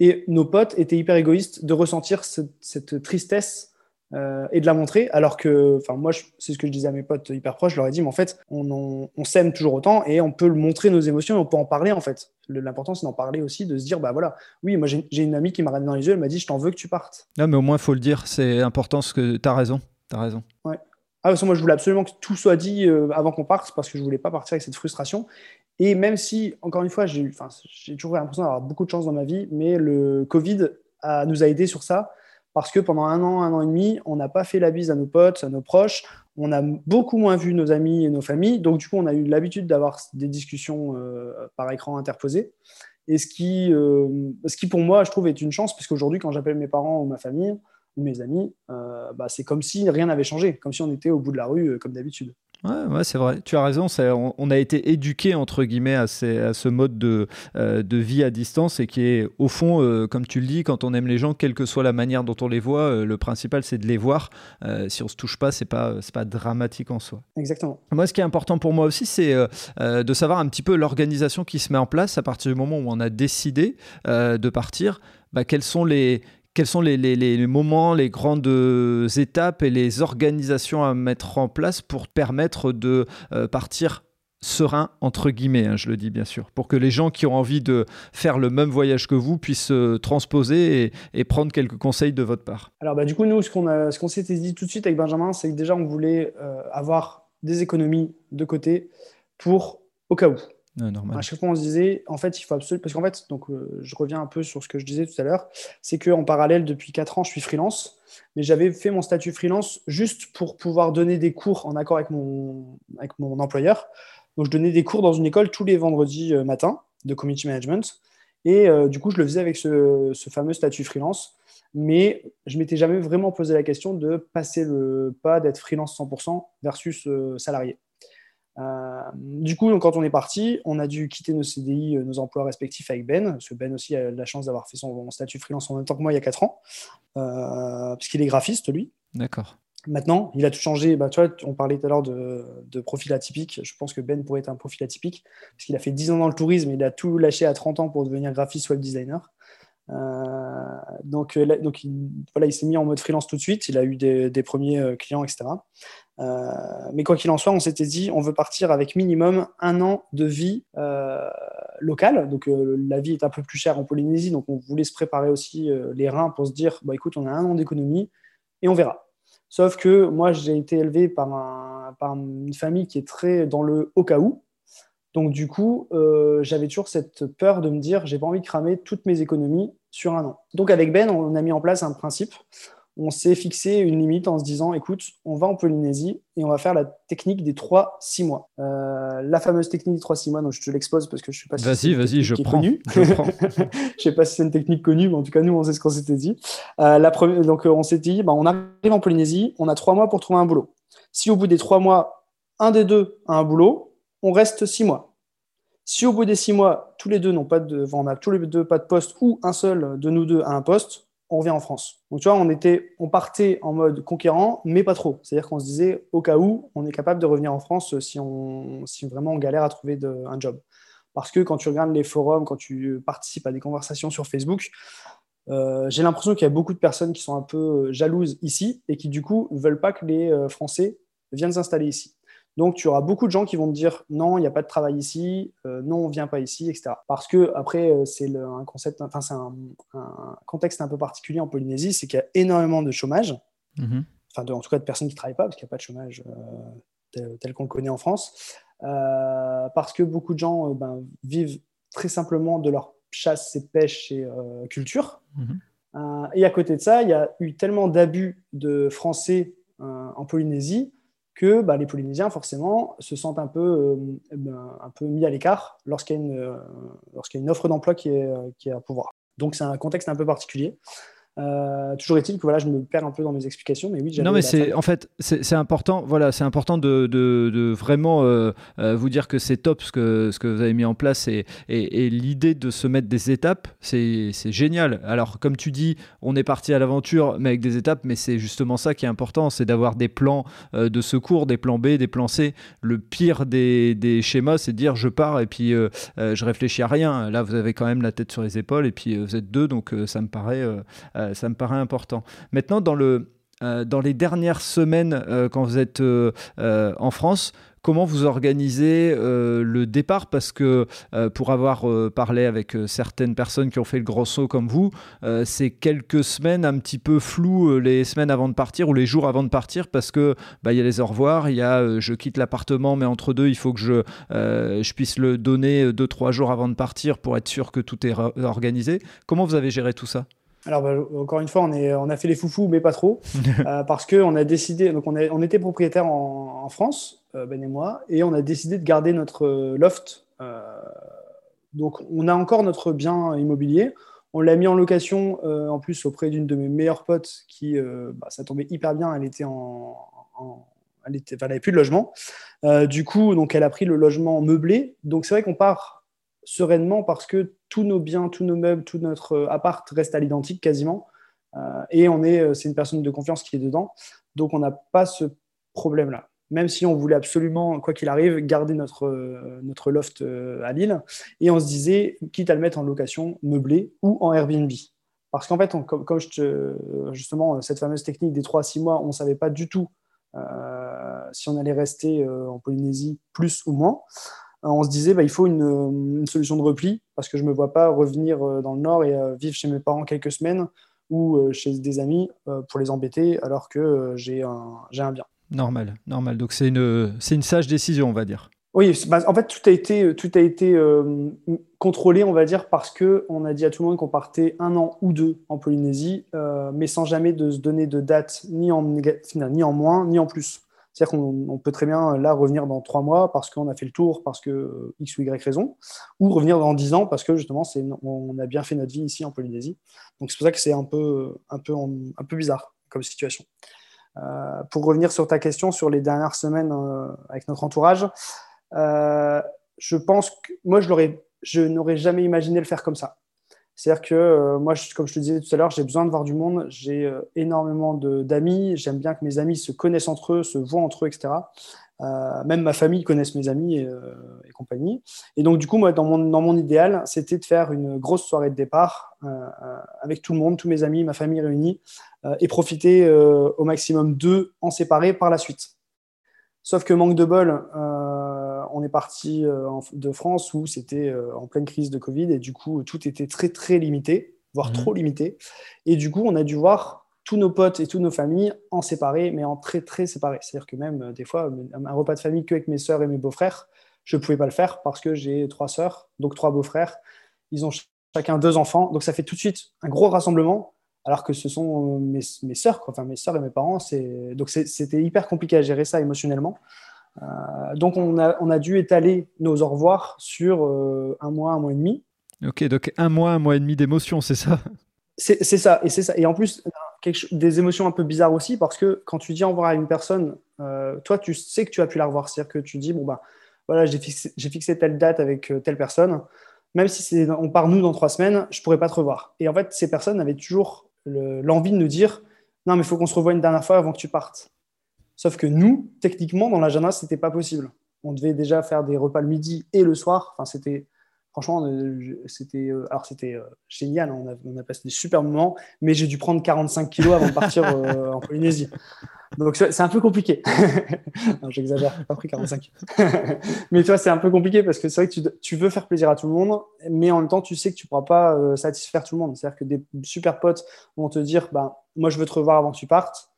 et nos potes étaient hyper égoïstes de ressentir cette tristesse euh, et de la montrer. Alors que, enfin, moi, c'est ce que je disais à mes potes hyper proches, je leur ai dit, mais en fait, on, s'aime toujours autant et on peut montrer nos émotions et on peut en parler, en fait. L'important, c'est d'en parler aussi, de se dire, bah voilà, oui, moi, j'ai une amie qui m'a regardé dans les yeux, elle m'a dit, je t'en veux que tu partes. Non, mais au moins, il faut le dire, c'est important, ce que tu as raison. Tu as raison. Ouais. Ah, moi, je voulais absolument que tout soit dit euh, avant qu'on parte parce que je voulais pas partir avec cette frustration. Et même si, encore une fois, j'ai toujours l'impression d'avoir beaucoup de chance dans ma vie, mais le Covid a, nous a aidés sur ça parce que pendant un an, un an et demi, on n'a pas fait la bise à nos potes, à nos proches, on a beaucoup moins vu nos amis et nos familles, donc du coup, on a eu l'habitude d'avoir des discussions euh, par écran interposé. Et ce qui, euh, ce qui, pour moi, je trouve, est une chance, puisqu'aujourd'hui, quand j'appelle mes parents ou ma famille ou mes amis, euh, bah, c'est comme si rien n'avait changé, comme si on était au bout de la rue, comme d'habitude. Ouais, c'est vrai. Tu as raison. On, a été éduqué entre guillemets à, ce mode de, euh, de, vie à distance et qui est au fond, euh, comme tu le dis, quand on aime les gens, quelle que soit la manière dont on les voit, euh, le principal c'est de les voir. si on se touche pas, c'est pas c'est pas dramatique en soi. Exactement. Moi, ce qui est important pour moi aussi, c'est de savoir un petit peu l'organisation qui se met en place à partir du moment où on a décidé de partir. Bah, quels sont les, quels sont les, moments, les grandes étapes et les organisations à mettre en place pour permettre de euh, partir serein, entre guillemets, hein, je le dis bien sûr, pour que les gens qui ont envie de faire le même voyage que vous puissent euh, transposer et, prendre quelques conseils de votre part Alors bah, du coup, nous, ce qu'on s'était dit tout de suite avec Benjamin, c'est que déjà, on voulait euh, avoir des économies de côté pour au cas où. À chaque fois, on se disait, en fait, il faut absolument. Parce qu'en fait, donc, euh, je reviens un peu sur ce que je disais tout à l'heure, c'est qu'en parallèle, depuis 4 ans, je suis freelance, mais j'avais fait mon statut freelance juste pour pouvoir donner des cours en accord avec mon, avec mon employeur. Donc, je donnais des cours dans une école tous les vendredis euh, matin de community management. Et euh, du coup, je le faisais avec ce, ce fameux statut freelance. Mais je m'étais jamais vraiment posé la question de passer le pas d'être freelance 100% versus salarié. Euh, du coup, quand on est parti, on a dû quitter nos CDI, euh, nos emplois respectifs avec Ben, parce que Ben aussi a la chance d'avoir fait son statut freelance en même temps que moi il y a 4 ans, euh, parce qu'il est graphiste, lui. D'accord. Maintenant, il a tout changé. Bah, tu vois, on parlait tout à l'heure de, profil atypique. Je pense que Ben pourrait être un profil atypique, parce qu'il a fait 10 ans dans le tourisme, et il a tout lâché à 30 ans pour devenir graphiste web designer. donc, donc il, voilà, il s'est mis en mode freelance tout de suite. Il a eu des, des premiers clients, etc. Euh, mais quoi qu'il en soit, on s'était dit, on veut partir avec minimum un an de vie euh, locale. Donc euh, la vie est un peu plus chère en Polynésie, donc on voulait se préparer aussi les reins pour se dire, bah, écoute, on a un an d'économie et on verra. Sauf que moi, j'ai été élevé par, un, par, une famille qui est très dans le au cas où. Donc du coup, j'avais toujours cette peur de me dire, j'ai pas envie de cramer toutes mes économies sur un an. Donc avec Ben, on a mis en place un principe. On s'est fixé une limite en se disant, écoute, on va en Polynésie et on va faire la technique des 3-6 mois. Euh, la fameuse technique des 3-6 mois, donc je te l'expose parce que je ne sais pas si vas-y, vas-y, je prends. Je ne sais pas si c'est une technique connue, mais en tout cas, nous, on sait ce qu'on s'était dit. Euh, la première, donc on s'est dit, bah, on arrive en Polynésie, on a 3 mois pour trouver un boulot. Si au bout des 3 mois, un des deux a un boulot, on reste 6 mois. Si au bout des six mois, tous les deux n'ont pas de, enfin, on a tous les deux pas de poste ou un seul de nous deux a un poste, on revient en France. Donc tu vois, on était, on partait en mode conquérant, mais pas trop. C'est-à-dire qu'on se disait, au cas où, on est capable de revenir en France si on, si vraiment on galère à trouver un job. Parce que quand tu regardes les forums, quand tu participes à des conversations sur Facebook, euh, j'ai l'impression qu'il y a beaucoup de personnes qui sont un peu jalouses ici et qui du coup veulent pas que les euh, Français viennent s'installer ici. Donc, tu auras beaucoup de gens qui vont te dire non, il n'y a pas de travail ici, euh, non, on ne vient pas ici, etc. Parce que, après, euh, c'est un concept, enfin, c'est un, contexte un peu particulier en Polynésie, c'est qu'il y a énormément de chômage, mhm. enfin, en tout cas de personnes qui ne travaillent pas, parce qu'il n'y a pas de chômage euh, tel, qu'on le connaît en France, parce que beaucoup de gens ben, vivent très simplement de leur chasse et pêche et culture. Mhm. et à côté de ça, il y a eu tellement d'abus de Français en Polynésie que bah, les Polynésiens, forcément, se sentent un peu, euh, ben, un peu mis à l'écart lorsqu'il y, euh, a une offre d'emploi qui est, euh, qui est à pouvoir. Donc, c'est un contexte un peu particulier. Euh, toujours est-il que voilà, je me perds un peu dans mes explications, mais oui. Non, mais c'est en fait c'est important. Voilà, c'est important de, de, de vraiment euh, euh, vous dire que c'est top ce que ce que vous avez mis en place et, et, l'idée de se mettre des étapes, c'est génial. Alors comme tu dis, on est parti à l'aventure, mais avec des étapes, mais c'est justement ça qui est important, c'est d'avoir des plans de secours, des plans B, des plans C. Le pire des, des schémas, c'est de dire je pars et puis je réfléchis à rien. Là, vous avez quand même la tête sur les épaules et puis vous êtes deux, donc ça me paraît euh, ça me paraît important. Maintenant, dans, le, euh, dans les dernières semaines, euh, quand vous êtes en France, comment vous organisez le départ? Parce que pour avoir parlé avec certaines personnes qui ont fait le gros saut comme vous, c'est quelques semaines un petit peu floues, les semaines avant de partir ou les jours avant de partir, parce que bah, il y a les au revoir, il y a je quitte l'appartement, mais entre deux, il faut que je, je puisse le donner deux trois jours avant de partir pour être sûr que tout est organisé. Comment vous avez géré tout ça? Alors, bah, encore une fois, on, est, on a fait les foufous, mais pas trop, euh, parce qu'on a décidé, donc on, on était propriétaire en, France, euh, Ben et moi, et on a décidé de garder notre euh, loft. donc, on a encore notre bien immobilier. On l'a mis en location, en plus, auprès d'une de mes meilleures potes qui, bah, ça tombait hyper bien, elle était en. elle, n'avait plus de logement. du coup, donc, elle a pris le logement meublé. Donc, c'est vrai qu'on part sereinement parce que tous nos biens, tous nos meubles, tout notre euh, appart reste à l'identique quasiment. Euh, et on est, euh, c'est une personne de confiance qui est dedans. Donc on n'a pas ce problème-là. Même si on voulait absolument, quoi qu'il arrive, garder notre, notre loft à Lille. Et on se disait, quitte à le mettre en location meublée ou en Airbnb. Parce qu'en fait, comme, je te, justement, cette fameuse technique des 3 à 6 mois, on ne savait pas du tout si on allait rester en Polynésie plus ou moins. Euh, on se disait bah, il faut une, solution de repli parce que je ne me vois pas revenir euh, dans le Nord et euh, vivre chez mes parents quelques semaines ou chez des amis pour les embêter alors que j'ai un, un bien. Normal, normal. Donc c'est une, une sage décision, on va dire. Oui, bah, en fait, tout a été, tout a été contrôlé, on va dire, parce qu'on a dit à tout le monde qu'on partait un an ou deux en Polynésie, mais sans jamais de se donner de date ni en, ni en moins, ni en plus. C'est-à-dire qu'on peut très bien là revenir dans trois mois parce qu'on a fait le tour, parce que X ou Y raison, ou revenir dans dix ans parce que justement on a bien fait notre vie ici en Polynésie. Donc c'est pour ça que c'est un peu, peu bizarre comme situation. Euh, pour revenir sur ta question sur les dernières semaines euh, avec notre entourage, euh, je pense que moi je, je n'aurais jamais imaginé le faire comme ça. C'est-à-dire que euh, moi, comme je te disais tout à l'heure, j'ai besoin de voir du monde. J'ai euh, énormément d'amis. J'aime bien que mes amis se connaissent entre eux, se voient entre eux, etc. Euh, même ma famille connaisse mes amis et, compagnie. Et donc, du coup, moi, dans mon, idéal, c'était de faire une grosse soirée de départ avec tout le monde, tous mes amis, ma famille réunie, et profiter au maximum d'eux en séparés par la suite. Sauf que manque de bol, on est parti euh, de France où c'était euh, en pleine crise de Covid et du coup, tout était très, très limité, voire mhm. trop limité. Et du coup, on a dû voir tous nos potes et toutes nos familles en séparés, mais en très, très séparés. C'est-à-dire que même, euh, des fois, un repas de famille qu'avec mes soeurs et mes beaux-frères, Je ne pouvais pas le faire parce que j'ai trois sœurs, donc trois beaux-frères. Ils ont chacun deux enfants, donc ça fait tout de suite un gros rassemblement, alors que ce sont mes, mes sœurs, enfin mes sœurs et mes parents. Donc c'était hyper compliqué à gérer ça émotionnellement. Euh, donc on a, on a, dû étaler nos au revoir sur euh, un mois, un mois et demi. Ok, donc un mois, un mois et demi d'émotions, c'est ça? C'est ça, et c'est ça. Et en plus, quelque, des émotions un peu bizarres aussi, parce que quand tu dis au revoir à une personne, euh, toi, tu sais que tu as pu la revoir. C'est-à-dire que tu dis, bon, bah, voilà, j'ai fixé, fixé, telle date avec telle personne. Même si on part nous dans trois semaines, je pourrais pas te revoir. Et en fait, ces personnes avaient toujours l'envie de nous dire, non, mais il faut qu'on se revoie une dernière fois avant que tu partes. Sauf que nous, techniquement, dans l'agenda, ce n'était pas possible. On devait déjà faire des repas le midi et le soir. Enfin, c'était franchement, euh, c'était euh, alors c'était euh, génial. Hein. On a, passé des super moments, mais j'ai dû prendre 45 kilos avant de partir en Polynésie. Donc c'est un peu compliqué. J'exagère, pas pris 45 mais tu vois, c'est un peu compliqué parce que c'est vrai que tu, veux faire plaisir à tout le monde, mais en même temps, tu sais que tu ne pourras pas satisfaire tout le monde. C'est-à-dire que des super potes vont te dire, bah, moi je veux te revoir avant que tu partes.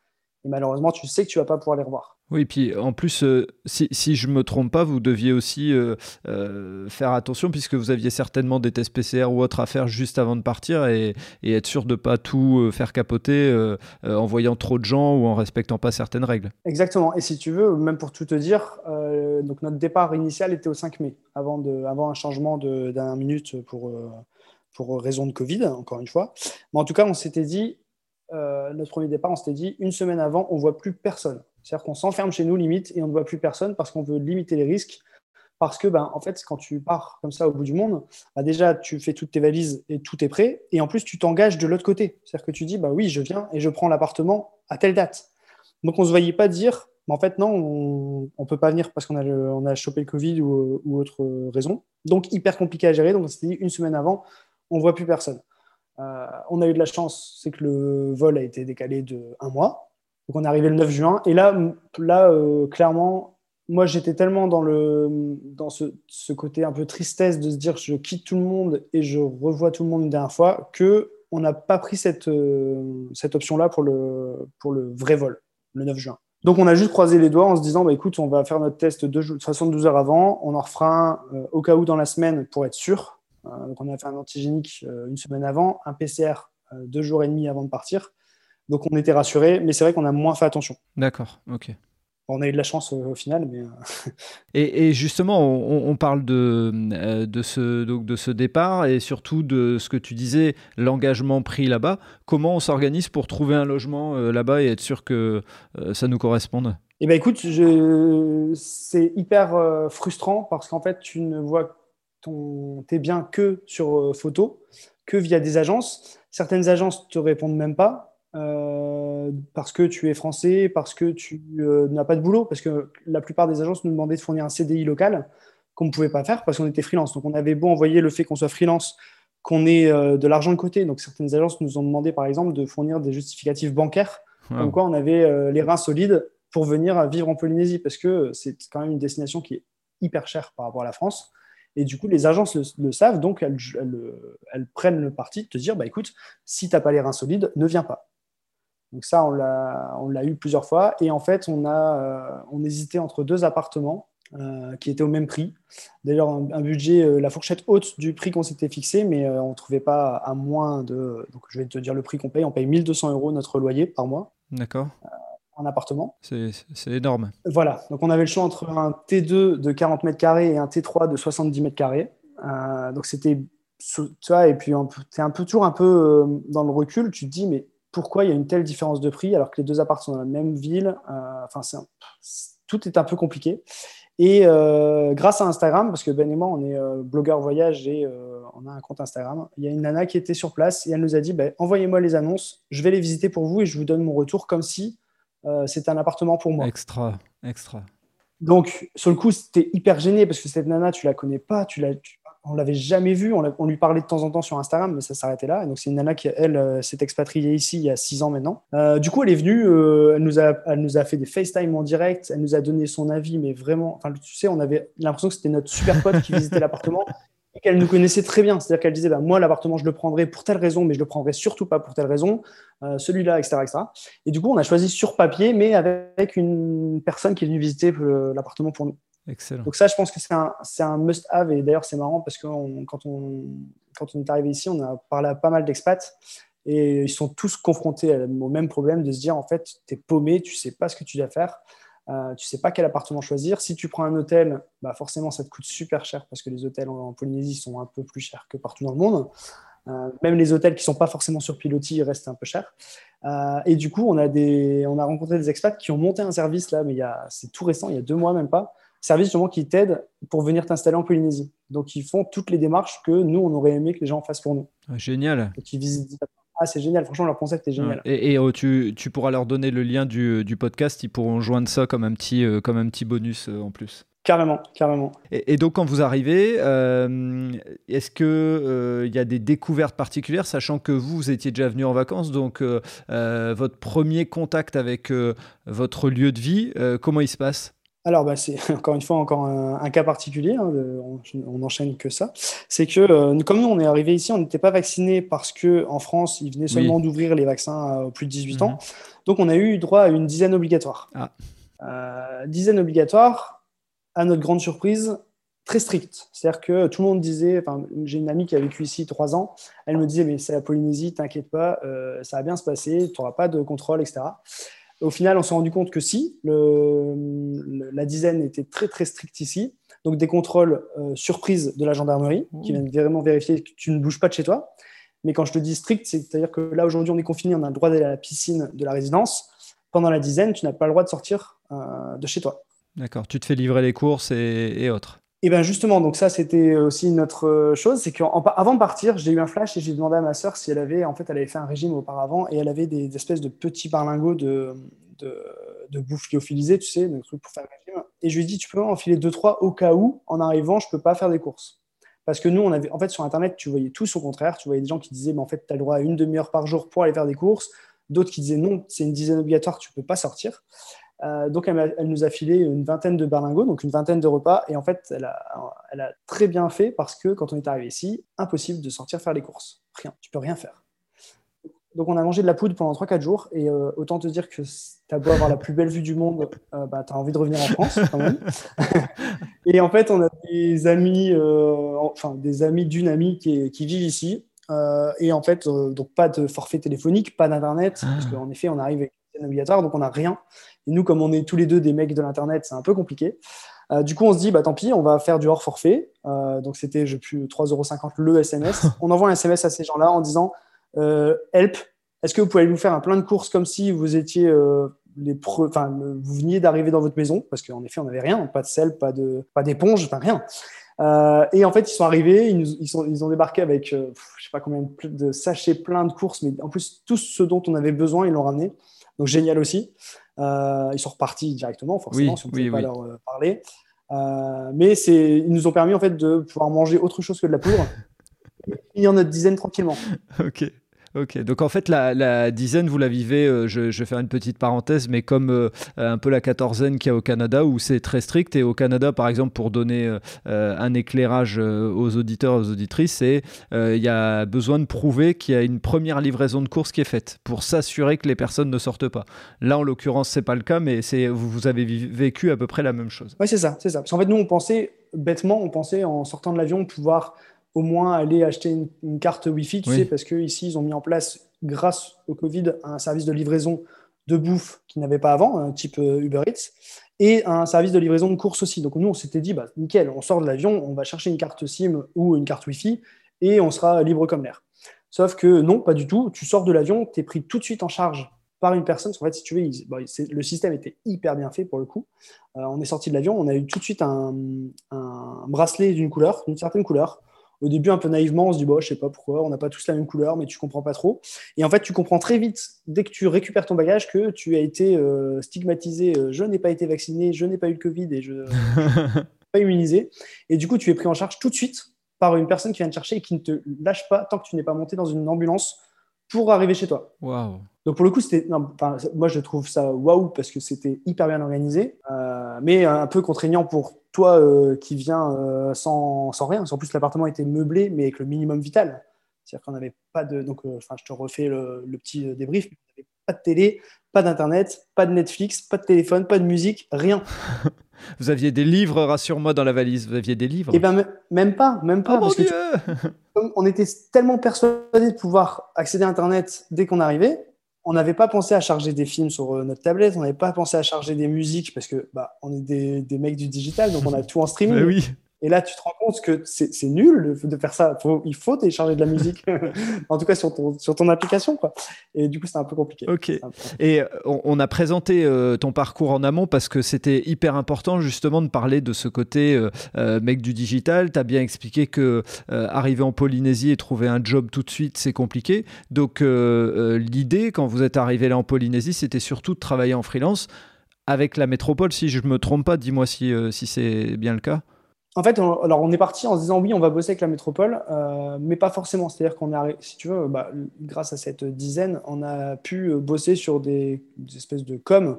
Et malheureusement, tu sais que tu vas pas pouvoir les revoir. Oui, puis en plus, euh, si, si, je me trompe pas, vous deviez aussi euh, euh, faire attention puisque vous aviez certainement des tests PCR ou autres à faire juste avant de partir et, et être sûr de pas tout faire capoter en voyant trop de gens ou en respectant pas certaines règles. Exactement. Et si tu veux, même pour tout te dire, donc notre départ initial était au 5 mai, avant, de, avant un changement de dernière minute pour, pour raison de Covid, encore une fois. Mais en tout cas, on s'était dit, euh, notre premier départ, on s'était dit une semaine avant, on ne voit plus personne. C'est-à-dire qu'on s'enferme chez nous limite et on ne voit plus personne parce qu'on veut limiter les risques. Parce que, ben, en fait, quand tu pars comme ça au bout du monde, bah, déjà, tu fais toutes tes valises et tout est prêt. Et en plus, tu t'engages de l'autre côté. C'est-à-dire que tu dis, bah oui, je viens et je prends l'appartement à telle date. Donc, on ne se voyait pas dire, mais en fait, non, on ne peut pas venir parce qu'on a, chopé le Covid ou, ou, autre raison. Donc, hyper compliqué à gérer. Donc, on s'était dit, une semaine avant, on ne voit plus personne. Euh, on a eu de la chance, c'est que le vol a été décalé de un mois. Donc on est arrivé le 9 juin. Et là, là euh, clairement, moi j'étais tellement dans, le, dans ce, côté un peu tristesse de se dire je quitte tout le monde et je revois tout le monde une dernière fois que on n'a pas pris cette, euh, cette option-là pour le, pour le vrai vol, le 9 juin. Donc on a juste croisé les doigts en se disant bah, écoute, on va faire notre test de 72 heures avant, on en refera un au cas où dans la semaine pour être sûr. Euh, donc on a fait un antigénique euh, une semaine avant, un PCR euh, deux jours et demi avant de partir. Donc on était rassurés, mais c'est vrai qu'on a moins fait attention. D'accord, ok. On a eu de la chance au final, mais. et, justement, on, parle de, de, ce, donc de ce départ et surtout de ce que tu disais, l'engagement pris là-bas. Comment on s'organise pour trouver un logement là-bas et être sûr que ça nous corresponde? Eh bien, écoute, c'est hyper frustrant parce qu'en fait, tu ne vois ton, tes biens que sur euh, photo, que via des agences. Certaines agences ne te répondent même pas euh, parce que tu es français, parce que tu euh, n'as pas de boulot, parce que la plupart des agences nous demandaient de fournir un CDI local qu'on ne pouvait pas faire parce qu'on était freelance. Donc on avait beau envoyer le fait qu'on soit freelance, qu'on ait de l'argent de côté. Donc certaines agences nous ont demandé par exemple de fournir des justificatifs bancaires, comme quoi on avait les reins solides pour venir vivre en Polynésie, parce que c'est quand même une destination qui est hyper chère par rapport à la France. Et du coup, les agences le, savent, donc elles, prennent le parti de te dire, bah, écoute, si tu n'as pas les reins solides, ne viens pas. Donc ça, on l'a eu plusieurs fois. Et en fait, on, a, euh, on hésitait entre deux appartements euh, qui étaient au même prix. D'ailleurs, un, budget, euh, la fourchette haute du prix qu'on s'était fixé, mais on ne trouvait pas à moins de... Donc je vais te dire le prix qu'on paye. On paye 1200 euros notre loyer par mois. D'accord appartement. C'est énorme. Voilà, donc on avait le choix entre un T2 de 40 mètres carrés et un T3 de 70 mètres carrés. Euh, donc c'était, tu vois, et puis tu es un peu, toujours un peu euh, dans le recul, tu te dis, mais pourquoi il y a une telle différence de prix alors que les deux appartements sont dans la même ville? Euh, Enfin, tout est un peu compliqué. Et grâce à Instagram, parce que Ben et moi, on est blogueur voyage et on a un compte Instagram, il y a une nana qui était sur place et elle nous a dit ben, envoyez-moi les annonces, je vais les visiter pour vous et je vous donne mon retour comme si euh, c'est un appartement pour moi. Extra, extra. Donc, sur le coup, c'était hyper gêné parce que cette nana, tu la connais pas, tu l'as, on l'avait jamais vue, on, lui parlait de temps en temps sur Instagram, mais ça s'arrêtait là. Et donc, c'est une nana qui, elle, euh, s'est expatriée ici il y a six ans maintenant. Euh, du coup, elle est venue, elle, nous a, elle nous a fait des FaceTime en direct, elle nous a donné son avis, mais vraiment, enfin, tu sais, on avait l'impression que c'était notre super pote qui visitait l'appartement qu'elle nous connaissait très bien. C'est-à-dire qu'elle disait, bah, moi, l'appartement, je le prendrai pour telle raison, mais je le prendrai surtout pas pour telle raison, euh, celui-là, etc., etc. Et du coup, on a choisi sur papier, mais avec une personne qui est venue visiter euh, l'appartement pour nous. Excellent. Donc ça, je pense que c'est un, un must-have. Et d'ailleurs, c'est marrant parce que quand, on, quand on est arrivé ici, on a parlé à pas mal d'expats. Et ils sont tous confrontés au même problème de se dire, en fait, tu es paumé, tu sais pas ce que tu dois faire. Euh, tu sais pas quel appartement choisir. Si tu prends un hôtel, bah forcément, ça te coûte super cher parce que les hôtels en, Polynésie sont un peu plus chers que partout dans le monde. Euh, même les hôtels qui sont pas forcément sur pilotis restent un peu chers. Euh, et du coup, on a, des, on a rencontré des expats qui ont monté un service là, mais c'est tout récent, il y a deux mois même pas. Service justement qui t'aide pour venir t'installer en Polynésie. Donc, ils font toutes les démarches que nous, on aurait aimé que les gens fassent pour nous. Ah, génial. Visitent ah, c'est génial. Franchement, leur concept est génial. Et, oh, tu, tu, pourras leur donner le lien du, du, podcast. Ils pourront joindre ça comme un petit, euh, comme un petit bonus euh, en plus. Carrément, carrément. Et, donc, quand vous arrivez, euh, est-ce qu'il il y a des découvertes particulières, sachant que vous, vous étiez déjà venu en vacances, donc votre premier contact avec votre lieu de vie, comment il se passe? Alors, bah, c'est encore une fois encore un, cas particulier, hein, on n'enchaîne que ça. C'est que, euh, comme nous, on est arrivé ici, on n'était pas vacciné parce qu'en France, ils venaient seulement d'ouvrir les vaccins aux plus de 18 ans. Mhm. Donc, on a eu droit à une dizaine obligatoire. Ah. Euh, dizaine obligatoire, à notre grande surprise, très stricte. C'est-à-dire que tout le monde disait, j'ai une amie qui a vécu ici trois ans, elle me disait, mais c'est la Polynésie, t'inquiète pas, euh, ça va bien se passer, tu n'auras pas de contrôle, etc. Au final, on s'est rendu compte que si, la dizaine était très très stricte ici. Donc des contrôles euh, surprises de la gendarmerie qui viennent vraiment vérifier que tu ne bouges pas de chez toi. Mais quand je te dis strict, c'est-à-dire que là aujourd'hui on est confiné, on a le droit d'aller à la piscine de la résidence. Pendant la dizaine, tu n'as pas le droit de sortir euh, de chez toi. D'accord, tu te fais livrer les courses et autres. Et bien justement, donc ça c'était aussi une autre euh, chose, c'est qu'avant de partir, j'ai eu un flash et j'ai demandé à ma sœur si elle avait, en fait, elle avait fait un régime auparavant et elle avait des, espèces de petits barlingots de, de, de bouffe lyophilisée, tu sais, des trucs pour faire le régime. Et je lui ai dit, tu peux enfiler deux trois au cas où, en arrivant, je peux pas faire des courses. Parce que nous, on avait, en fait, sur Internet, tu voyais tout au contraire. Tu voyais des gens qui disaient, mais en fait, tu as le droit à une demi-heure par jour pour aller faire des courses. D'autres qui disaient, non, c'est une dizaine obligatoire, tu peux pas sortir. Euh, donc, elle, nous a filé une vingtaine de berlingots, donc une vingtaine de repas. Et en fait, elle a, très bien fait parce que quand on est arrivé ici, impossible de sortir faire les courses. Rien, tu peux rien faire. Donc, on a mangé de la poudre pendant 3-4 jours. Et euh, autant te dire que tu as beau avoir la plus belle vue du monde, euh, bah, tu as envie de revenir en France quand même. et en fait, on a des amis, enfin, des amis d'une amie qui, qui vivent ici. et en fait, donc pas de forfait téléphonique, pas d'internet, parce ah. qu'en effet, on arrive avec obligatoire, donc on n'a rien. Et nous, comme on est tous les deux des mecs de l'Internet, c'est un peu compliqué. Euh, du coup, on se dit, bah, tant pis, on va faire du hors forfait. Euh, donc, c'était, je plus, 3,50€ le SMS. on envoie un SMS à ces gens-là en disant, euh, help, est-ce que vous pouvez nous faire un plein de courses comme si vous étiez les enfin, vous veniez d'arriver dans votre maison? Parce qu'en effet, on n'avait rien, pas de sel, pas de, pas d'éponge, enfin rien. et en fait, ils sont arrivés, ils, ils, sont, ils ont débarqué avec, je sais pas combien de sachets pleins de courses, mais en plus, tout ce dont on avait besoin, ils l'ont ramené. Donc génial aussi. Euh, ils sont repartis directement, forcément, si on ne pouvait pas leur euh, parler. Euh, mais ils nous ont permis en fait de pouvoir manger autre chose que de la poudre et finir notre dizaine tranquillement. ok. Ok, donc en fait, la, dizaine, vous la vivez, euh, je, vais faire une petite parenthèse, mais comme euh, un peu la quatorzaine qu'il y a au Canada, où c'est très strict. Et au Canada, par exemple, pour donner euh, un éclairage aux auditeurs, aux auditrices, il y a besoin de prouver qu'il y a une première livraison de course qui est faite pour s'assurer que les personnes ne sortent pas. Là, en l'occurrence, c'est pas le cas, mais vous, vous avez vécu à peu près la même chose. Oui, c'est ça, c'est ça. Parce qu'en fait, nous, on pensait, bêtement, on pensait en sortant de l'avion pouvoir au moins aller acheter une, carte Wi-Fi, tu sais, parce qu'ici, ils ont mis en place, grâce au Covid, un service de livraison de bouffe qu'ils n'avaient pas avant, un type euh, Uber Eats, et un service de livraison de courses aussi. Donc nous, on s'était dit, bah, nickel, on sort de l'avion, on va chercher une carte SIM ou une carte Wi-Fi, et on sera libre comme l'air. Sauf que non, pas du tout. Tu sors de l'avion, tu es pris tout de suite en charge par une personne. En fait, si tu veux, le système était hyper bien fait pour le coup. Euh, on est sorti de l'avion, on a eu tout de suite un, un bracelet d'une couleur, d'une certaine couleur au début, un peu naïvement, on se dit, bon, je sais pas pourquoi, on n'a pas tous la même couleur, mais tu comprends pas trop. Et en fait, tu comprends très vite, dès que tu récupères ton bagage, que tu as été euh, stigmatisé, euh, je n'ai pas été vacciné, je n'ai pas eu le Covid et je ne suis pas immunisé. Et du coup, tu es pris en charge tout de suite par une personne qui vient te chercher et qui ne te lâche pas tant que tu n'es pas monté dans une ambulance pour arriver chez toi. Waouh donc pour le coup, c'était, moi je trouve ça waouh parce que c'était hyper bien organisé, euh, mais un peu contraignant pour toi euh, qui viens euh, sans, sans, rien. En plus, l'appartement était meublé, mais avec le minimum vital. C'est-à-dire qu'on n'avait pas de. Donc, enfin, je te refais le, petit débrief. On n'avait pas de télé, pas d'internet, pas de Netflix, pas de téléphone, pas de musique, rien. Vous aviez des livres, rassure-moi, dans la valise. Vous aviez des livres Eh ben, même pas, même pas. Oh mon parce que Dieu tu- on était tellement persuadés de pouvoir accéder à Internet dès qu'on arrivait, on n'avait pas pensé à charger des films sur euh, notre tablette, on n'avait pas pensé à charger des musiques parce que bah, on est des, des mecs du digital, donc on a tout en streaming. Mais oui. Et là, tu te rends compte que c'est nul de, de faire ça. Faut- il faut télécharger de la musique, en tout cas sur ton, sur ton application. Quoi. Et du coup, c'est un peu compliqué. Ok. Peu compliqué. Et euh, on, on a présenté euh, ton parcours en amont parce que c'était hyper important justement de parler de ce côté euh, mec du digital. Tu as bien expliqué que euh, arriver en Polynésie et trouver un job tout de suite, c'est compliqué. Donc l'idée, quand vous êtes arrivé là en Polynésie, c'était surtout de travailler en freelance avec la métropole. Si je me trompe pas, dis-moi si, si c'est bien le cas. En fait, on, alors on est parti en se disant oui, on va bosser avec la métropole, euh, mais pas forcément. C'est-à-dire qu'on arri- si tu veux, bah, grâce à cette dizaine, on a pu euh, bosser sur des, espèces de com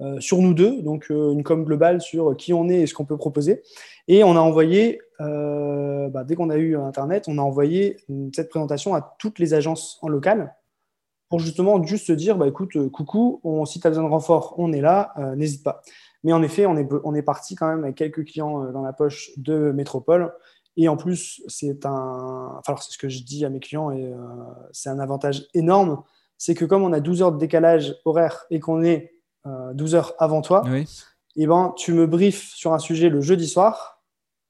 euh, sur nous deux, donc une com globale sur qui on est et ce qu'on peut proposer. Et on a envoyé, bah, dès qu'on a eu Internet, on a envoyé une- cette présentation à toutes les agences en local pour justement juste se dire, bah, écoute, coucou, on, si tu as besoin de renfort, on est là, n'hésite pas. Mais en effet, on est, on est parti quand même avec quelques clients euh, dans la poche de Métropole. Et en plus, c'est un. Enfin, alors, c'est ce que je dis à mes clients et euh, c'est un avantage énorme. C'est que comme on a 12 heures de décalage horaire et qu'on est euh, 12 heures avant toi, Oui. eh ben, tu me briefes sur un sujet le jeudi soir,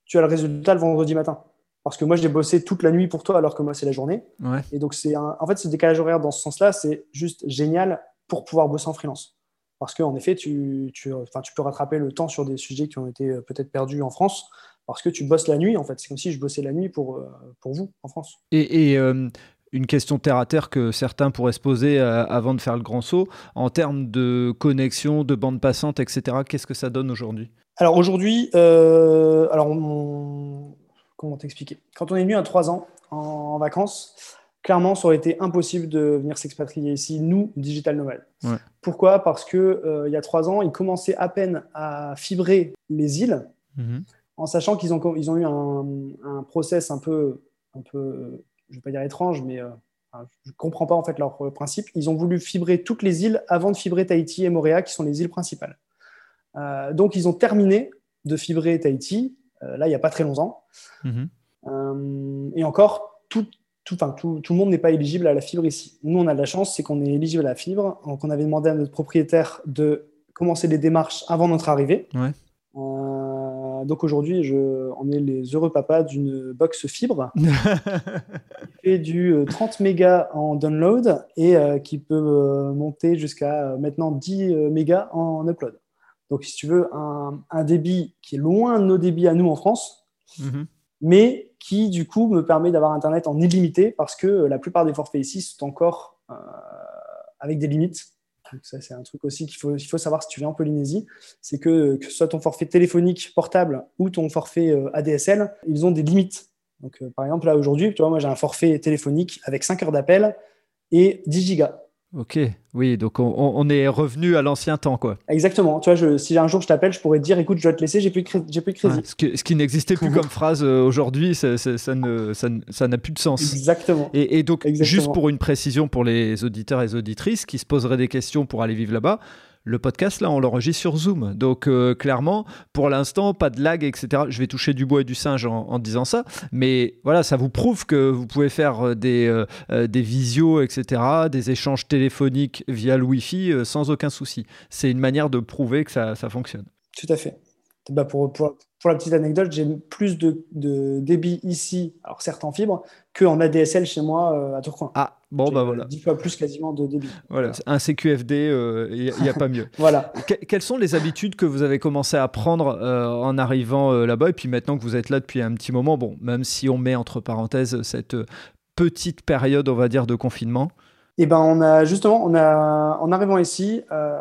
tu as le résultat le vendredi matin. Parce que moi, j'ai bossé toute la nuit pour toi alors que moi, c'est la journée. Ouais. Et donc, c'est un... en fait, ce décalage horaire dans ce sens-là, c'est juste génial pour pouvoir bosser en freelance. Parce qu'en effet, tu, tu, enfin, tu peux rattraper le temps sur des sujets qui ont été euh, peut-être perdus en France parce que tu bosses la nuit, en fait. C'est comme si je bossais la nuit pour, euh, pour vous en France. Et, et, euh, une question terre à terre que certains pourraient se poser avant de faire le grand saut, en termes de connexion, de bande passante, etc., qu'est-ce que ça donne aujourd'hui? Alors aujourd'hui, euh, alors on- comment t'expliquer? Quand on est venu à 3 ans en, en vacances, clairement, ça aurait été impossible de venir s'expatrier ici, nous, digital nomades. Ouais. Pourquoi? Parce que euh, il y a 3 ans, ils commençaient à peine à fibrer les îles, en sachant qu'ils ont, ils ont eu un, un process un peu, un peu, je vais pas dire étrange, mais euh, je comprends pas en fait leur euh, principe. Ils ont voulu fibrer toutes les îles avant de fibrer Tahiti et Moréa, qui sont les îles principales. Euh, donc ils ont terminé de fibrer Tahiti, euh, là il n'y a pas très longtemps. Mhm. Et encore, tout, tout, enfin, tout, tout le monde n'est pas éligible à la fibre ici. Nous, on a de la chance, c'est qu'on est éligible à la fibre. Donc, on avait demandé à notre propriétaire de commencer les démarches avant notre arrivée. Ouais. Euh, donc aujourd'hui, je- on est les heureux papas d'une box fibre qui fait du euh, 30 mégas en download et euh, qui peut euh, monter jusqu'à euh, maintenant 10 euh, mégas en upload. Donc si tu veux, un, un débit qui est loin de nos débits à nous en France, Mhm. Mais qui du coup me permet d'avoir Internet en illimité parce que euh, la plupart des forfaits ici sont encore euh, avec des limites. Ça, c'est un truc aussi qu'il faut, faut savoir si tu viens en Polynésie, c'est que que ce soit ton forfait téléphonique portable ou ton forfait euh, ADSL, ils ont des limites. Donc par exemple là aujourd'hui, tu vois, moi j'ai un forfait téléphonique avec 5 heures d'appel et 10 gigas. Ok, oui, donc on, est revenu à l'ancien temps, quoi. Exactement. Tu vois, je, si un jour je t'appelle, je pourrais te dire, écoute, je dois te laisser, j'ai plus de crédit. J'ai plus de crédit. Ouais, ce, que- ce qui n'existait plus comme phrase euh, aujourd'hui, ça, ça- ça ne- ça ne- ça n'a plus de sens. Exactement. Et, et donc, Exactement. juste pour une précision pour les auditeurs et les auditrices qui se poseraient des questions pour aller vivre là-bas, le podcast, là, on l'enregistre sur Zoom. Donc, euh, clairement, pour l'instant, pas de lag, etc. Je vais toucher du bois et du singe en, disant ça. Mais voilà, ça vous prouve que vous pouvez faire euh, des, euh, des visios, etc., des échanges téléphoniques via le Wi-Fi sans aucun souci. C'est une manière de prouver que ça, ça fonctionne. Tout à fait. Bah pour, pour, pour la petite anecdote, j'ai plus de, de débit ici, alors certes en fibre, qu'en ADSL chez moi euh, à Tourcoing. Ah, bon, bah euh, voilà. 10 fois plus quasiment de débit. Voilà, un CQFD, il n'y a, pas mieux. Voilà. Que- quelles sont les habitudes que vous avez commencé à prendre euh, en arrivant euh, là-bas? Et puis maintenant que vous êtes là depuis un petit moment, bon, même si on met entre parenthèses cette euh, petite période, on va dire, de confinement. Et ben on a justement, en arrivant ici, euh,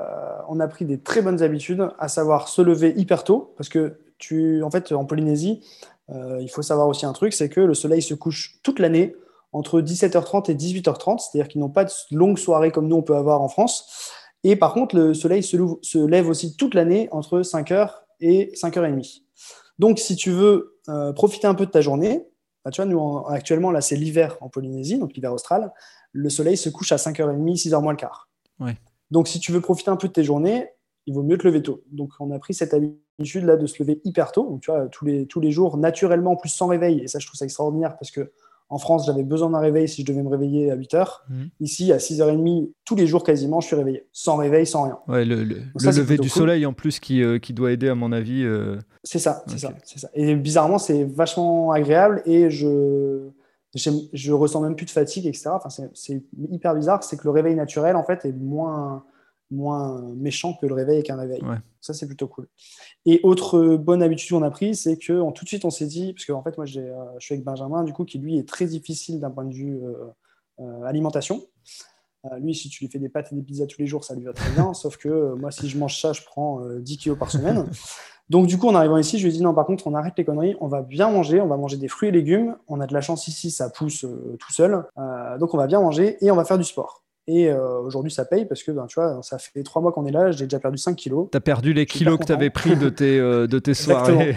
on a pris des très bonnes habitudes, à savoir se lever hyper tôt, parce que tu, en fait, en Polynésie, euh, il faut savoir aussi un truc, c'est que le soleil se couche toute l'année entre 17h30 et 18h30, c'est-à-dire qu'ils n'ont pas de longues soirées comme nous on peut avoir en France. Et par contre, le soleil se lève aussi toute l'année entre 5h et 5h30. Donc, si tu veux euh, profiter un peu de ta journée, bah, tu vois, nous, en- actuellement, là, c'est l'hiver en Polynésie, donc l'hiver austral, le soleil se couche à 5h30, 6h moins le quart. Ouais. Donc, si tu veux profiter un peu de tes journées, il vaut mieux te lever tôt. Donc, on a pris cette habitude là de se lever hyper tôt. Donc, tu vois, tous les, tous les jours, naturellement, en plus sans réveil. Et ça, je trouve ça extraordinaire parce que en France, j'avais besoin d'un réveil si je devais me réveiller à 8 h mhm. Ici, à 6h30, tous les jours quasiment, je suis réveillé. Sans réveil, sans rien. Ouais, le, lever du soleil en plus qui, euh, qui, doit aider, à mon avis. Euh. C'est ça, c'est ça, ça. Et bizarrement, c'est vachement agréable et je. Je ressens même plus de fatigue, etc. Enfin, c'est hyper bizarre. C'est que le réveil naturel, en fait, est moins, moins méchant que le réveil avec un réveil. Ça, c'est plutôt cool. Et autre bonne habitude qu'on a prise, c'est que tout de suite, on s'est dit, parce qu'en en fait, moi, euh, je suis avec Benjamin, du coup, qui lui est très difficile d'un point de vue euh, euh, alimentation. lui, si tu lui fais des pâtes et des pizzas tous les jours, ça lui va très bien. sauf que moi, si je mange ça, je prends 10 kilos par semaine. Donc, du coup, en arrivant ici, je lui ai dit non, par contre, on arrête les conneries, on va bien manger, on va manger des fruits et légumes. On a de la chance ici, ça pousse tout seul. donc, on va bien manger et on va faire du sport. Et euh, aujourd'hui, ça paye parce que, ben, tu vois, ça fait trois mois qu'on est là, j'ai déjà perdu 5 kilos. Tu as perdu les kilos que tu avais pris de tes, euh, de tes soirées.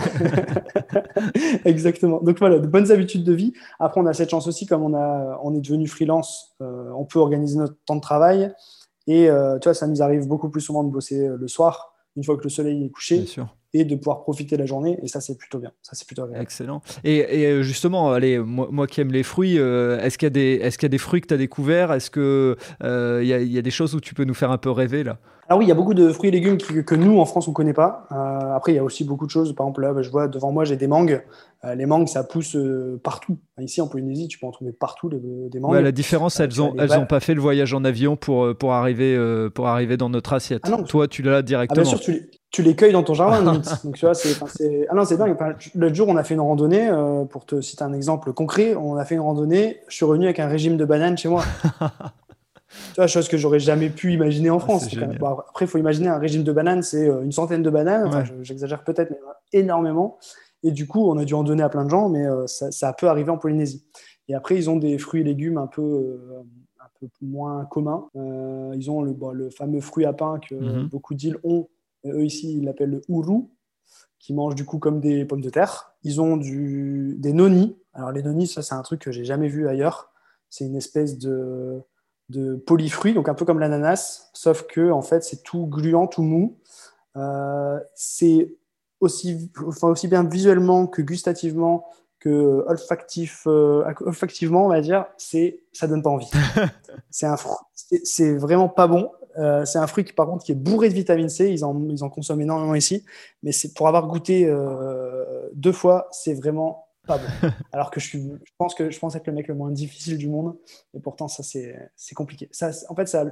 Exactement. Donc voilà, de bonnes habitudes de vie. Après, on a cette chance aussi, comme on, a, on est devenu freelance, euh, on peut organiser notre temps de travail. Et tu vois, ça nous arrive beaucoup plus souvent de bosser le soir, une fois que le soleil est couché. Bien sûr et de pouvoir profiter de la journée. Et ça, c'est plutôt bien. Ça, c'est plutôt Excellent. Et, euh, justement, allez, moi, qui aime les fruits, euh, est-ce qu'il y, a des, fruits que tu as découverts? Est-ce qu'il euh, y, a, y a des choses où tu peux nous faire un peu rêver là? Alors oui, il y a beaucoup de fruits et légumes que nous, en France, on ne connaît pas. après, il y a aussi beaucoup de choses. Par exemple, là, je vois devant moi, j'ai des mangues. les mangues, ça pousse partout. Ici, en Polynésie, tu peux en trouver partout des mangues. Ouais, la différence, elles n'ont elles ont pas fait le voyage en avion pour, pour, arriver, pour arriver dans notre assiette. Ah Toi, tu l'as directement. Ah, bien sûr, tu, tu les cueilles dans ton jardin, Donc, tu vois, c'est, ah non, c'est dingue. L'autre jour, on a fait une randonnée, euh, pour te citer un exemple concret, on a fait une randonnée, je suis revenu avec un régime de bananes chez moi. tu vois, chose que j'aurais jamais pu imaginer en ah, France. après, il faut imaginer un régime de bananes, c'est euh, une centaine de bananes, j'exagère peut-être, mais énormément. Et du coup, on a dû en donner à plein de gens, mais euh, ça, ça, peut arriver en Polynésie. Et après, ils ont des fruits et légumes un peu, un peu moins communs. ils ont le, le, fameux fruit à pain que mhm. beaucoup d'îles ont, eux ici, ils l'appellent le uru, qui mangent du coup comme des pommes de terre. Ils ont du, des noni. Alors les noni, ça c'est un truc que j'ai jamais vu ailleurs. C'est une espèce de, de polyfruit, donc un peu comme l'ananas, sauf que en fait c'est tout gluant, tout mou. Euh, c'est aussi, enfin, aussi bien visuellement que gustativement que olfactif, euh, olfactivement, on va dire, c'est ça donne pas envie. c'est un c'est vraiment pas bon. Euh, c'est un fruit qui, par contre, qui est bourré de vitamine C. Ils en, ils en consomment énormément ici. Mais c'est pour avoir goûté deux fois, c'est vraiment pas bon. Alors que je, suis, je, pense que je pense être le mec le moins difficile du monde. Et pourtant, ça, c'est compliqué. Ça, en fait, ça a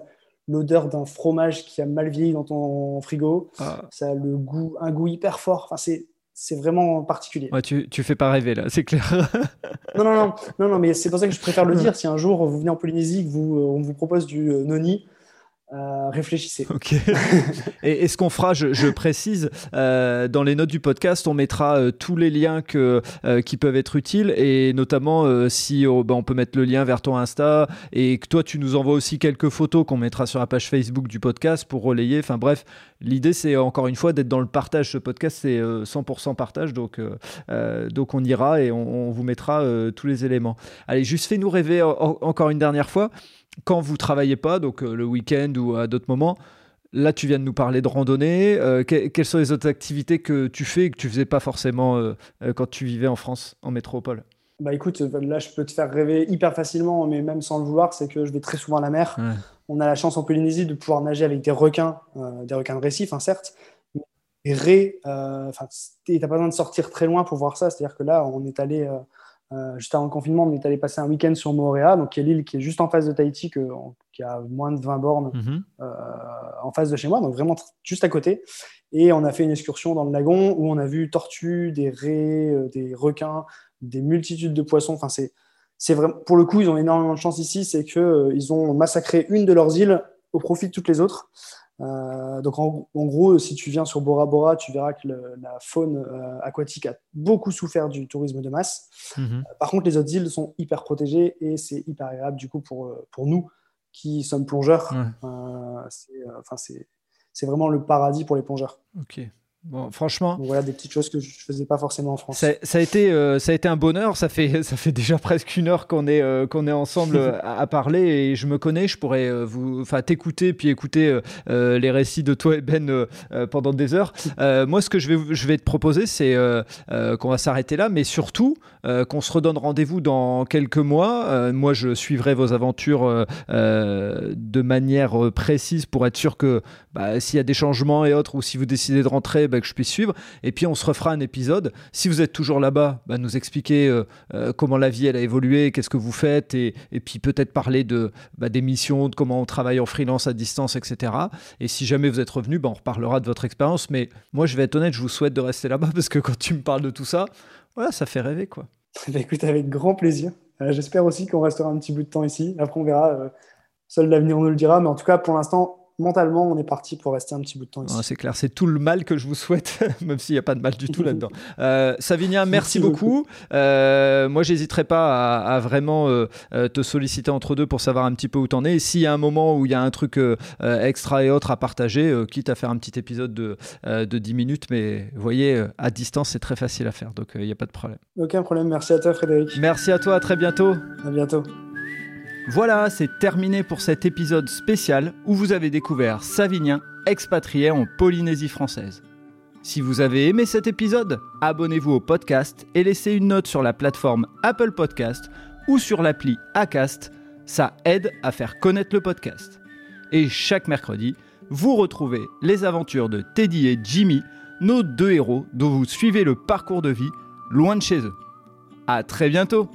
l'odeur d'un fromage qui a mal vieilli dans ton frigo. Ah. Ça a le goût, un goût hyper fort. Enfin, c'est c'est vraiment particulier. Ouais, tu, tu fais pas rêver là, c'est clair. non, non, non, non, non, mais c'est pour ça que je préfère le dire. Si un jour vous venez en Polynésie, que vous, on vous propose du noni, euh, réfléchissez. Ok. et, ce qu'on fera, je, précise, euh, dans les notes du podcast, on mettra euh, tous les liens que, qui peuvent être utiles et notamment si oh, bah, on peut mettre le lien vers ton Insta et que toi tu nous envoies aussi quelques photos qu'on mettra sur la page Facebook du podcast pour relayer. Enfin bref, l'idée c'est encore une fois d'être dans le partage. Ce podcast c'est 100% partage, donc, donc on ira et on, vous mettra tous les éléments. Allez, juste fais-nous rêver encore une dernière fois quand vous travaillez pas, donc euh, le week-end ou à d'autres moments, là tu viens de nous parler de randonnée. Euh, quelles sont les autres activités que tu fais et que tu faisais pas forcément euh, quand tu vivais en France, en métropole? Bah écoute, là je peux te faire rêver hyper facilement, mais même sans le vouloir, c'est que je vais très souvent à la mer. On a la chance en Polynésie de pouvoir nager avec des requins, des requins de récif, hein, certes, mais ré, enfin, t'as pas besoin de sortir très loin pour voir ça. C'est-à-dire que là, on est allé euh, juste avant le confinement, on est allé passer un week-end sur Moorea, donc qui est l'île qui est juste en face de Tahiti, qui a moins de 20 bornes mhm. euh, en face de chez moi, donc vraiment juste à côté. Et on a fait une excursion dans le lagon où on a vu tortues, des raies, euh, des requins, des multitudes de poissons. Enfin, c'est, c'est vraiment, pour le coup, ils ont énormément de chance ici, c'est qu'ils ont massacré une de leurs îles au profit de toutes les autres. Euh, donc en, gros, si tu viens sur Bora Bora, tu verras que la faune euh, aquatique a beaucoup souffert du tourisme de masse. Mhm. Euh, par contre, les autres îles sont hyper protégées et c'est hyper agréable du coup pour, pour nous qui sommes plongeurs. c'est, vraiment le paradis pour les plongeurs. Ok. Bon, franchement. Donc voilà des petites choses que je faisais pas forcément en France. Ça, ça a été, euh, ça a été un bonheur. Ça fait, ça fait déjà presque une heure qu'on est, euh, qu'on est ensemble euh, à, à parler et je me connais. Je pourrais euh, vous, enfin, t'écouter puis écouter les récits de toi et Ben pendant des heures. Moi, ce que je vais, je vais te proposer, c'est qu'on va s'arrêter là, mais surtout qu'on se redonne rendez-vous dans quelques mois. Moi, je suivrai vos aventures de manière précise pour être sûr que bah, s'il y a des changements et autres, ou si vous décidez de rentrer, bah, que je puisse suivre. Et puis, on se refera un épisode. Si vous êtes toujours là-bas, bah, nous expliquer euh, euh, comment la vie elle a évolué, qu'est-ce que vous faites, et, et puis peut-être parler de bah, des missions, de comment on travaille en freelance à distance, etc. Et si jamais vous êtes revenu, bah, on reparlera de votre expérience. Mais moi, je vais être honnête, je vous souhaite de rester là-bas parce que quand tu me parles de tout ça, voilà, ça fait rêver, quoi. Bah, écoute, avec grand plaisir. Euh, J'espère aussi qu'on restera un petit bout de temps ici. Après, on verra. seul l'avenir nous le dira. Mais en tout cas, pour l'instant, mentalement, on est parti pour rester un petit bout de temps ici. C'est clair, c'est tout le mal que je vous souhaite, même s'il n'y a pas de mal du tout là-dedans. Euh, Savinia, merci, Merci beaucoup. Euh, moi, j'hésiterai pas à, à vraiment euh, euh, te solliciter entre deux pour savoir un petit peu où t'en es. Et s'il y a un moment où il y a un truc extra et autre à partager, quitte à faire un petit épisode de, de 10 minutes, mais vous voyez, à distance, c'est très facile à faire, donc il n'y a pas de problème. Aucun problème. Merci à toi, Frédéric. Merci à toi, à très bientôt. À bientôt. Voilà, c'est terminé pour cet épisode spécial où vous avez découvert Savinien, expatrié en Polynésie française. Si vous avez aimé cet épisode, abonnez-vous au podcast et laissez une note sur la plateforme Apple Podcast ou sur l'appli Acast, ça aide à faire connaître le podcast. Et chaque mercredi, vous retrouvez les aventures de Teddy et Jimmy, nos deux héros dont vous suivez le parcours de vie loin de chez eux. À très bientôt